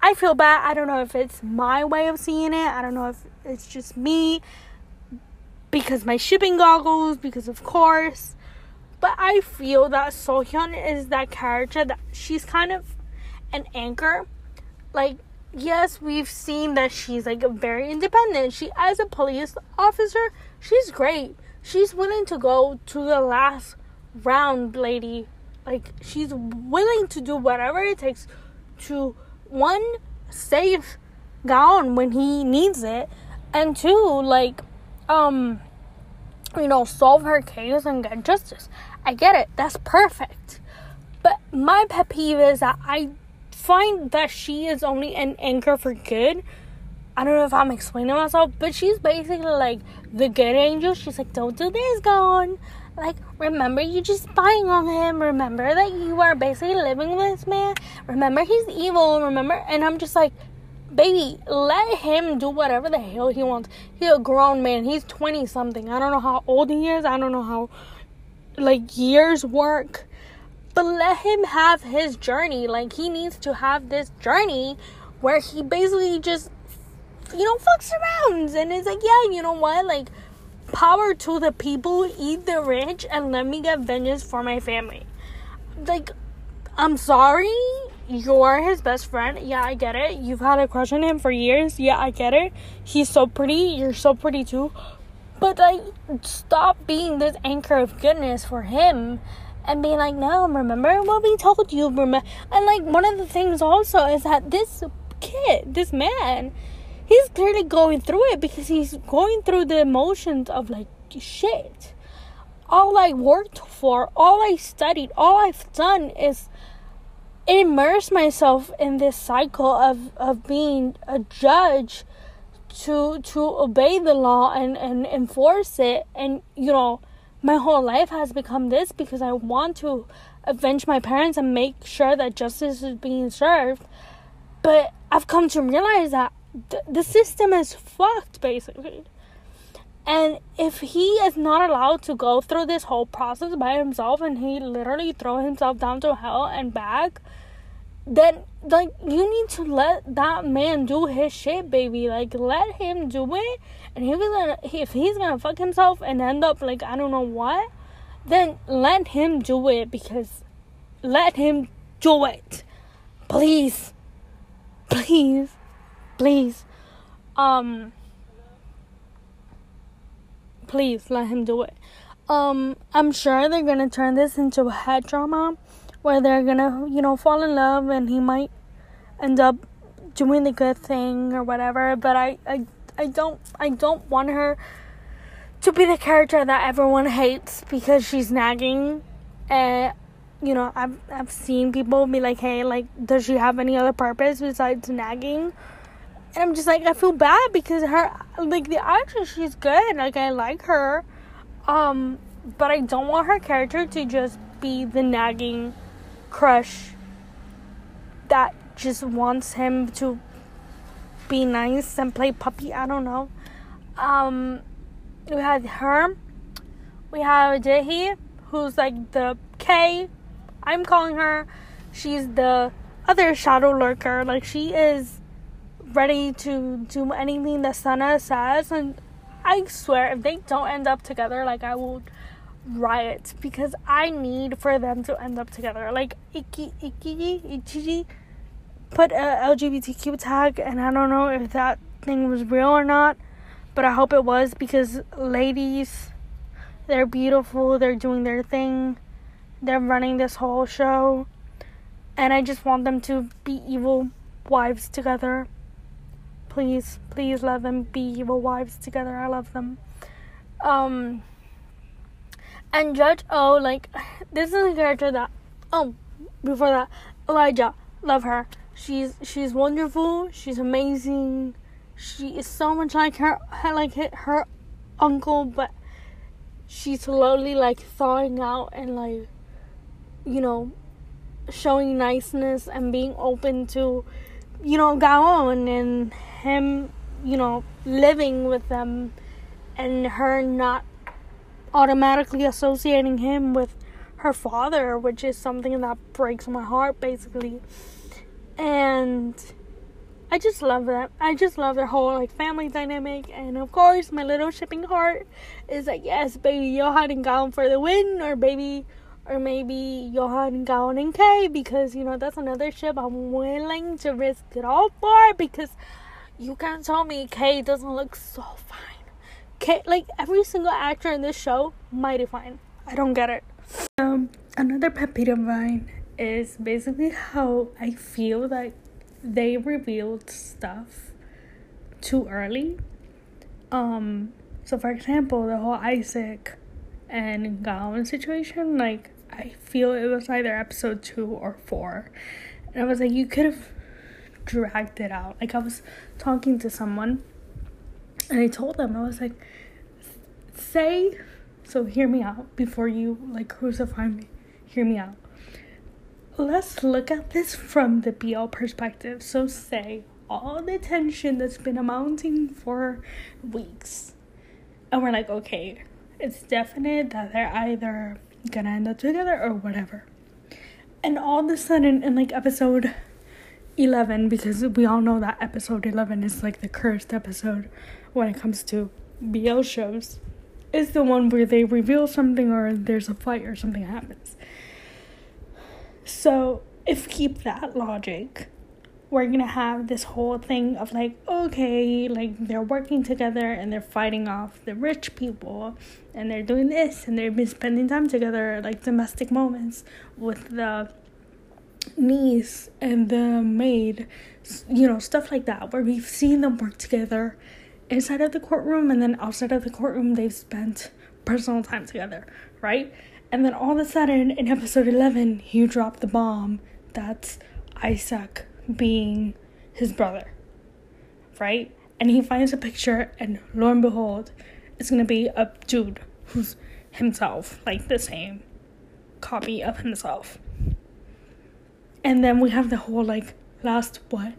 S1: I feel bad. I don't know if it's my way of seeing it. I don't know if it's just me because my shipping goggles, because of course. But I feel that Sohyun is that character that she's kind of an anchor. Like, yes, we've seen that she's like very independent. She, as a police officer, she's great. She's willing to go to the last round, lady. Like, she's willing to do whatever it takes to one save Gaon when he needs it, and two, like, um, you know, solve her case and get justice. I get it. That's perfect. But my pet peeve is that I find that she is only an anchor for good. I don't know if I'm explaining myself, but she's basically like the good angel. She's like, don't do this, Gaon. Like, remember you just spying on him. Remember that you are basically living with this man. Remember he's evil. Remember, and I'm just like, baby, let him do whatever the hell he wants. He's a grown man. He's 20 something. I don't know how old he is. I don't know how, like, years work but let him have his journey. Like he needs to have this journey where he basically just you know fucks around and it's like, yeah, you know what? Like power to the people, eat the rich and let me get vengeance for my family. Like I'm sorry, you're his best friend. Yeah, I get it. You've had a crush on him for years. Yeah, I get it. He's so pretty. You're so pretty too. But like stop being this anchor of goodness for him and be like, no, remember what we told you, remember? And like one of the things also is that this kid, this man, he's clearly going through it because he's going through the emotions of like shit. All I worked for, all I studied, all I've done is immerse myself in this cycle of, of being a judge to to obey the law and, and enforce it and you know my whole life has become this because I want to avenge my parents and make sure that justice is being served. But I've come to realize that th- the system is fucked, basically. And if he is not allowed to go through this whole process by himself and he literally throw himself down to hell and back, then like you need to let that man do his shit, baby. Like let him do it. And he's gonna if he's gonna fuck himself and end up like I don't know what, then let him do it because let him do it. Please. Please. Please. Um please let him do it. Um I'm sure they're gonna turn this into a head drama where they're gonna, you know, fall in love and he might end up doing the good thing or whatever. But I, I, I don't, I don't want her to be the character that everyone hates because she's nagging. And you know, I've I've seen people be like, "Hey, like, does she have any other purpose besides nagging?" and I'm just like I feel bad because her like the actress she's good like I like her um but I don't want her character to just be the nagging crush that just wants him to be nice and play puppy I don't know um we had her we have Jaehee who's like the K I'm calling her she's the other shadow lurker like she is ready to do anything that Sana says. And I swear, if they don't end up together, like I will riot because I need for them to end up together. Like Iki Iki Ichiji put a LGBTQ tag, and I don't know if that thing was real or not, but I hope it was because ladies, they're beautiful. They're doing their thing. They're running this whole show, and I just want them to be evil wives together. Please, please let them be evil wives together. I love them. Um, and Judge O, like, this is a character that, oh, before that, Elijah, love her. She's she's wonderful. She's amazing. She is so much like her, like her uncle, but she's slowly like thawing out and like, you know, showing niceness and being open to, you know, Gaon and him, you know, living with them and her not automatically associating him with her father, which is something that breaks my heart basically. And I just love that. I just love their whole like family dynamic, and of course, my little shipping heart is like, yes, baby Johan and Gaon for the win, or baby, or maybe Johan and Gaon and K, because you know that's another ship I'm willing to risk it all for because you can't tell me Kay doesn't look so fine. Kay, like every single actor in this show, mighty fine. I don't get it. Um, another pet peeve of mine is basically how I feel like they revealed stuff too early. Um, so for example, the whole Isaac and Gaon situation, like I feel it was either episode two or four, and I was like, you could have dragged it out. Like I was talking to someone and I told them I was like say so hear me out before you like crucify me. Hear me out. Let's look at this from the BL perspective. So say all the tension that's been amounting for weeks. And we're like, okay, it's definite that they're either gonna end up together or whatever. And all of a sudden in like episode 11 because we all know that episode 11 is like the cursed episode when it comes to BL shows. Is the one where they reveal something or there's a fight or something happens. So, if we keep that logic, we're gonna have this whole thing of like, okay, like they're working together and they're fighting off the rich people and they're doing this and they've been spending time together, like domestic moments with the niece and the maid, you know, stuff like that, where we've seen them work together inside of the courtroom and then outside of the courtroom, they've spent personal time together, right? And then all of a sudden, in episode 11, you drop the bomb that's Isaac being his brother, right? And he finds a picture, and lo and behold, it's gonna be a dude who's himself, like the same copy of himself and then we have the whole like last what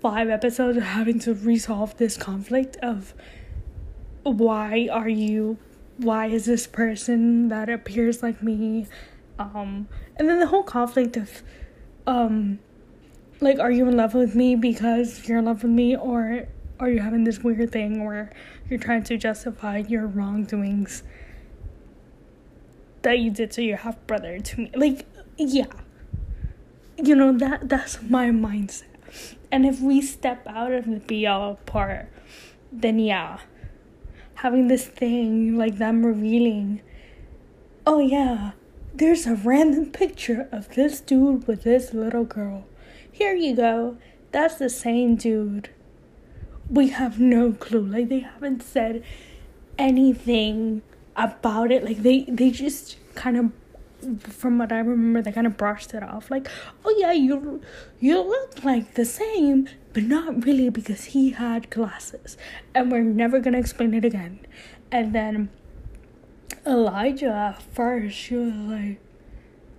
S1: five episodes of having to resolve this conflict of why are you why is this person that appears like me? Um and then the whole conflict of um like are you in love with me because you're in love with me or are you having this weird thing where you're trying to justify your wrongdoings that you did to your half brother to me? Like yeah. You know that that's my mindset. And if we step out of the BL part then yeah having this thing like them revealing. Oh yeah there's a random picture of this dude with this little girl. Here you go. That's the same dude. We have no clue. Like they haven't said anything about it. Like they they just kind of from what I remember, they kind of brushed it off, like, "Oh yeah, you you look like the same, but not really because he had glasses, and we're never gonna explain it again." And then Elijah first, she was like,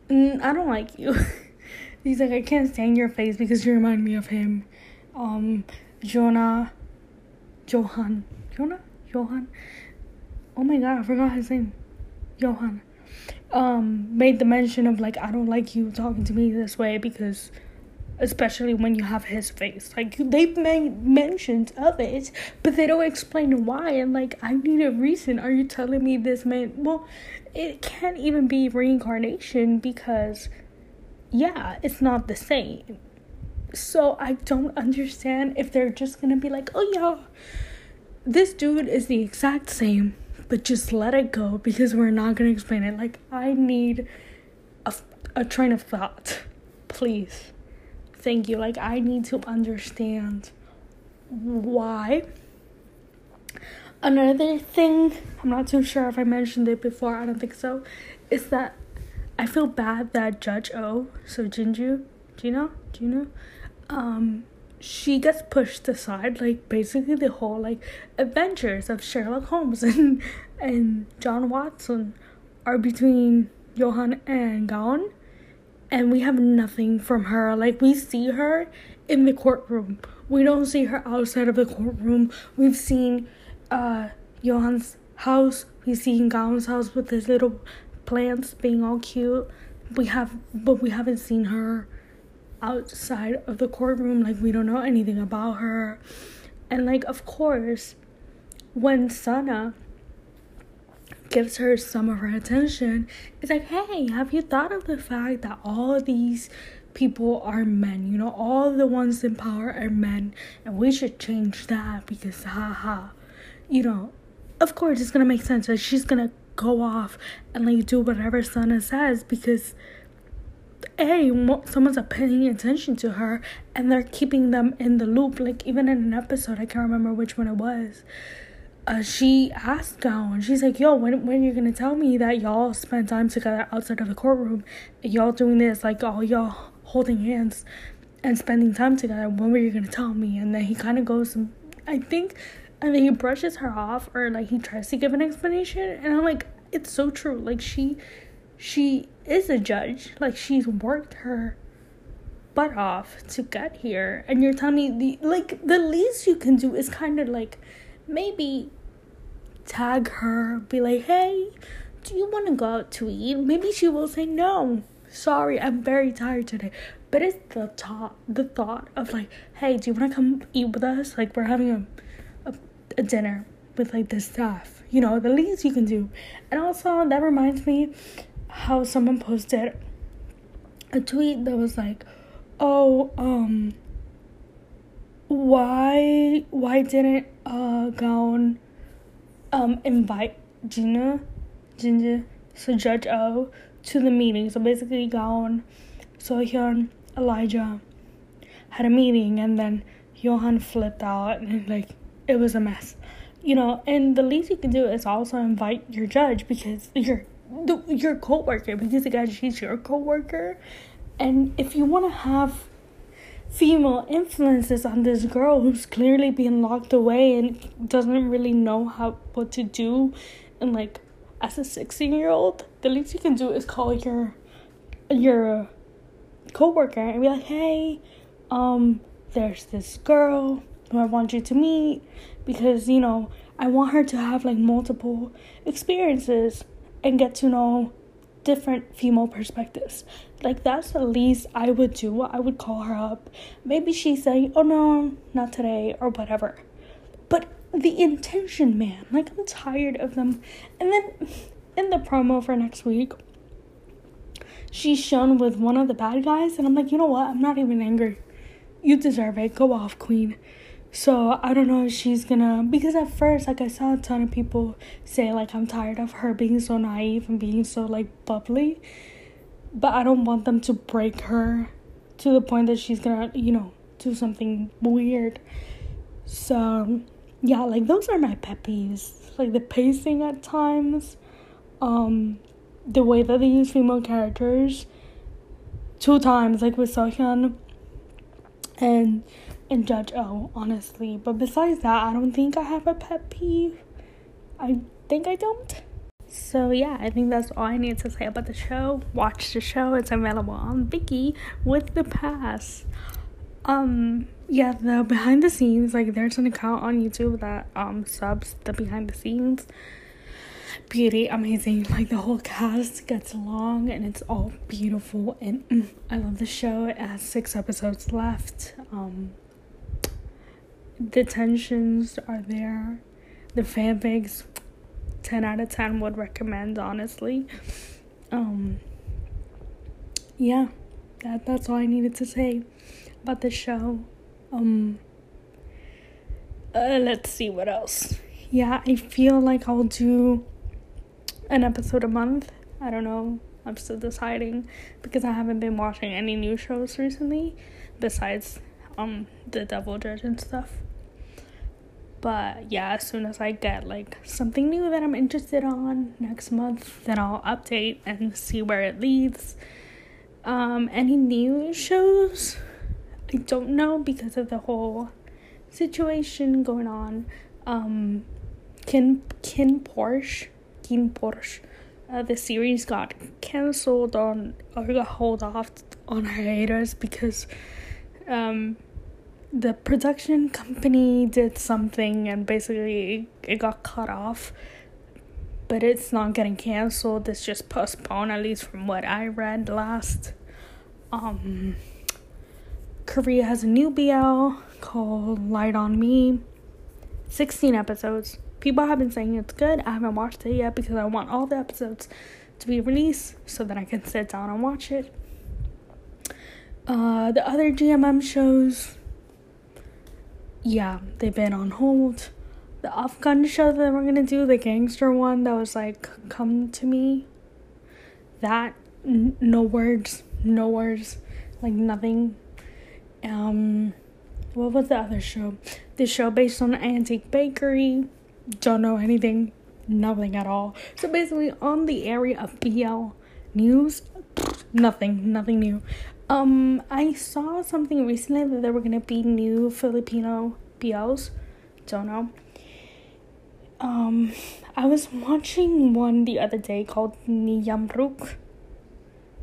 S1: mm, "I don't like you." He's like, "I can't stand your face because you remind me of him." Um, Jonah, Johan, Jonah, Johan. Oh my god, I forgot his name. Johan um made the mention of like I don't like you talking to me this way because especially when you have his face. Like they've made mentions of it but they don't explain why and like I need a reason. Are you telling me this man well it can't even be reincarnation because yeah it's not the same. So I don't understand if they're just gonna be like oh yeah this dude is the exact same but just let it go because we're not going to explain it. Like, I need a, a train of thought. Please. Thank you. Like, I need to understand why. Another thing, I'm not too sure if I mentioned it before, I don't think so, is that I feel bad that Judge O, so Jinju, do you know? Do you know? Um, she gets pushed aside like basically the whole like adventures of Sherlock Holmes and and John Watson are between Johan and Gaon and we have nothing from her. Like we see her in the courtroom. We don't see her outside of the courtroom. We've seen uh Johan's house. We've seen Gaon's house with his little plants being all cute. We have but we haven't seen her outside of the courtroom like we don't know anything about her. And like of course when sana gives her some of her attention it's like hey have you thought of the fact that all these people are men? You know all the ones in power are men and we should change that because haha. You know of course it's gonna make sense that she's gonna go off and like do whatever sana says because a someone's paying attention to her and they're keeping them in the loop like even in an episode i can't remember which one it was uh, she asked Gaon, she's like, yo, when, when you're gonna tell me that y'all spend time together outside of the courtroom, y'all doing this, like all y'all holding hands and spending time together, when were you gonna tell me? And then he kind of goes, I think, and then he brushes her off, or like he tries to give an explanation, and I'm like, it's so true. Like she, she is a judge. Like she's worked her butt off to get here. And you're telling me the like the least you can do is kind of like maybe tag her, be like, "Hey, do you want to go out to eat?" Maybe she will say no. Sorry, I'm very tired today. But it's the thought, the thought of like, "Hey, do you want to come eat with us? Like we're having a, a a dinner with like the staff." You know, the least you can do. And also that reminds me how someone posted a tweet that was like, "Oh, um, why why didn't uh Gaon um invite Gina, Ginger, so Judge O to the meeting?" So basically, Gaon, Sohyun, Elijah had a meeting, and then Johan flipped out, and like it was a mess. You know, and the least you can do is also invite your judge because you're the, your coworker because again she's your coworker. And if you want to have female influences on this girl who's clearly being locked away and doesn't really know how what to do and like as a 16 year old the least you can do is call your your coworker and be like hey um there's this girl who I want you to meet because you know I want her to have like multiple experiences and get to know different female perspectives. Like that's the least I would do. I would call her up. Maybe she's saying, "Oh no, not today," or whatever. But the intention, man. Like I'm tired of them. And then in the promo for next week, she's shown with one of the bad guys, and I'm like, you know what? I'm not even angry. You deserve it. Go off, queen. So I don't know if she's gonna because at first like I saw a ton of people say like I'm tired of her being so naive and being so like bubbly. But I don't want them to break her to the point that she's gonna, you know, do something weird. So yeah, like those are my pet. Like the pacing at times. Um the way that they use female characters two times, like with Sohyun and and Judge O, honestly. But besides that, I don't think I have a pet peeve. I think I don't. So yeah, I think that's all I need to say about the show. Watch the show. It's available on Viki with the pass. Um yeah, the behind the scenes, like there's an account on YouTube that um subs the behind the scenes. Beauty, amazing. Like the whole cast gets along and it's all beautiful and mm, I love the show. It has six episodes left. Um the tensions are there. The fanfics 10 out of 10 would recommend honestly. Um yeah, that that's all I needed to say about the show. Um uh, let's see what else. Yeah, I feel like I'll do an episode a month. I don't know. I'm still deciding because I haven't been watching any new shows recently besides um The Devil Judge and stuff. But yeah, as soon as I get like something new that I'm interested on next month, then I'll update and see where it leads. Um any new shows? I don't know because of the whole situation going on. Um, Kin KinnPorsche, Kin Porsche, uh, the series got canceled on or got hold off on hiatus because um the production company did something and basically it got cut off but it's not getting canceled it's just postponed at least from what i read last um Korea has a new BL called Light on Me. 16 episodes. People have been saying it's good. I haven't watched it yet because I want all the episodes to be released so that I can sit down and watch it. Uh, the other GMM shows, yeah, they've been on hold. The Afghan show that we're gonna do, the gangster one that was like, come to me. That, n- no words, no words, like nothing um what was the other show? The show based on Antique Bakery. Don't know anything, nothing at all. So basically, on the area of BL news, nothing, nothing new. Um, I saw something recently that there were gonna be new Filipino BLs. Don't know. Um, I was watching one the other day called Niyamruk.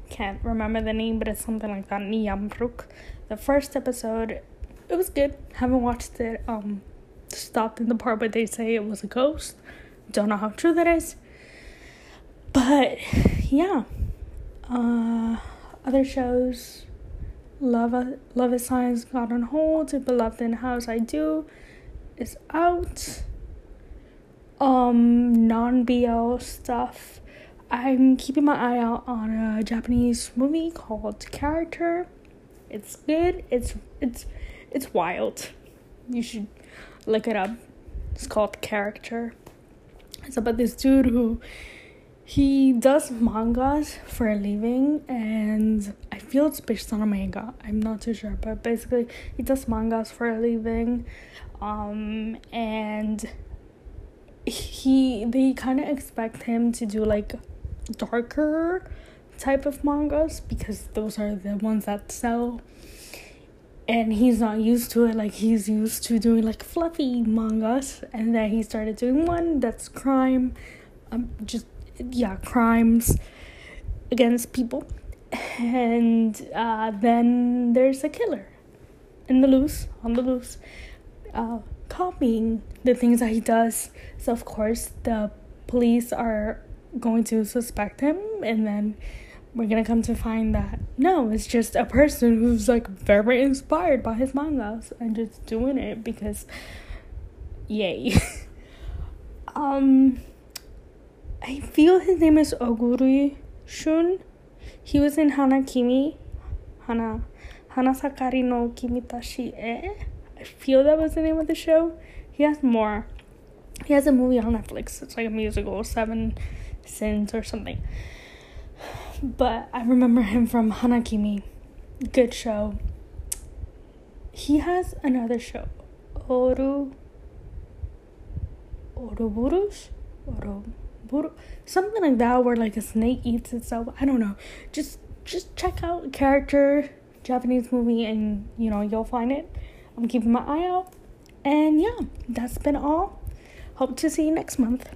S1: Can't remember the name, but it's something like that. Niyamruk the first episode it was good haven't watched it um stopped in the part where they say it was a ghost don't know how true that is but yeah uh other shows love love is science got on hold beloved in house i do is out um non bl stuff i'm keeping my eye out on a japanese movie called character it's good. It's it's it's wild. You should look it up. It's called Character. It's about this dude who he does mangas for a living and I feel it's based on a manga. I'm not too sure, but basically he does mangas for a living. Um and he they kind of expect him to do like darker type of mangas because those are the ones that sell and he's not used to it like he's used to doing like fluffy mangas and then he started doing one that's crime um just yeah crimes against people and uh, then there's a killer in the loose on the loose uh, copying the things that he does so of course the police are going to suspect him and then we're gonna come to find that no, it's just a person who's like very inspired by his mangas and just doing it because yay. um I feel his name is Oguri Shun. He was in Hana Kimi. Hana Hana Sakari no Kimitachi e. I feel that was the name of the show. He has more. He has a movie on Netflix. It's like a musical, Seven Sins or something but I remember him from Hanakimi. Good show. He has another show. Oru Ouroboros? Oro something like that where like a snake eats itself. I don't know. Just just check out character Japanese movie and you know you'll find it. I'm keeping my eye out. And yeah, that's been all. Hope to see you next month.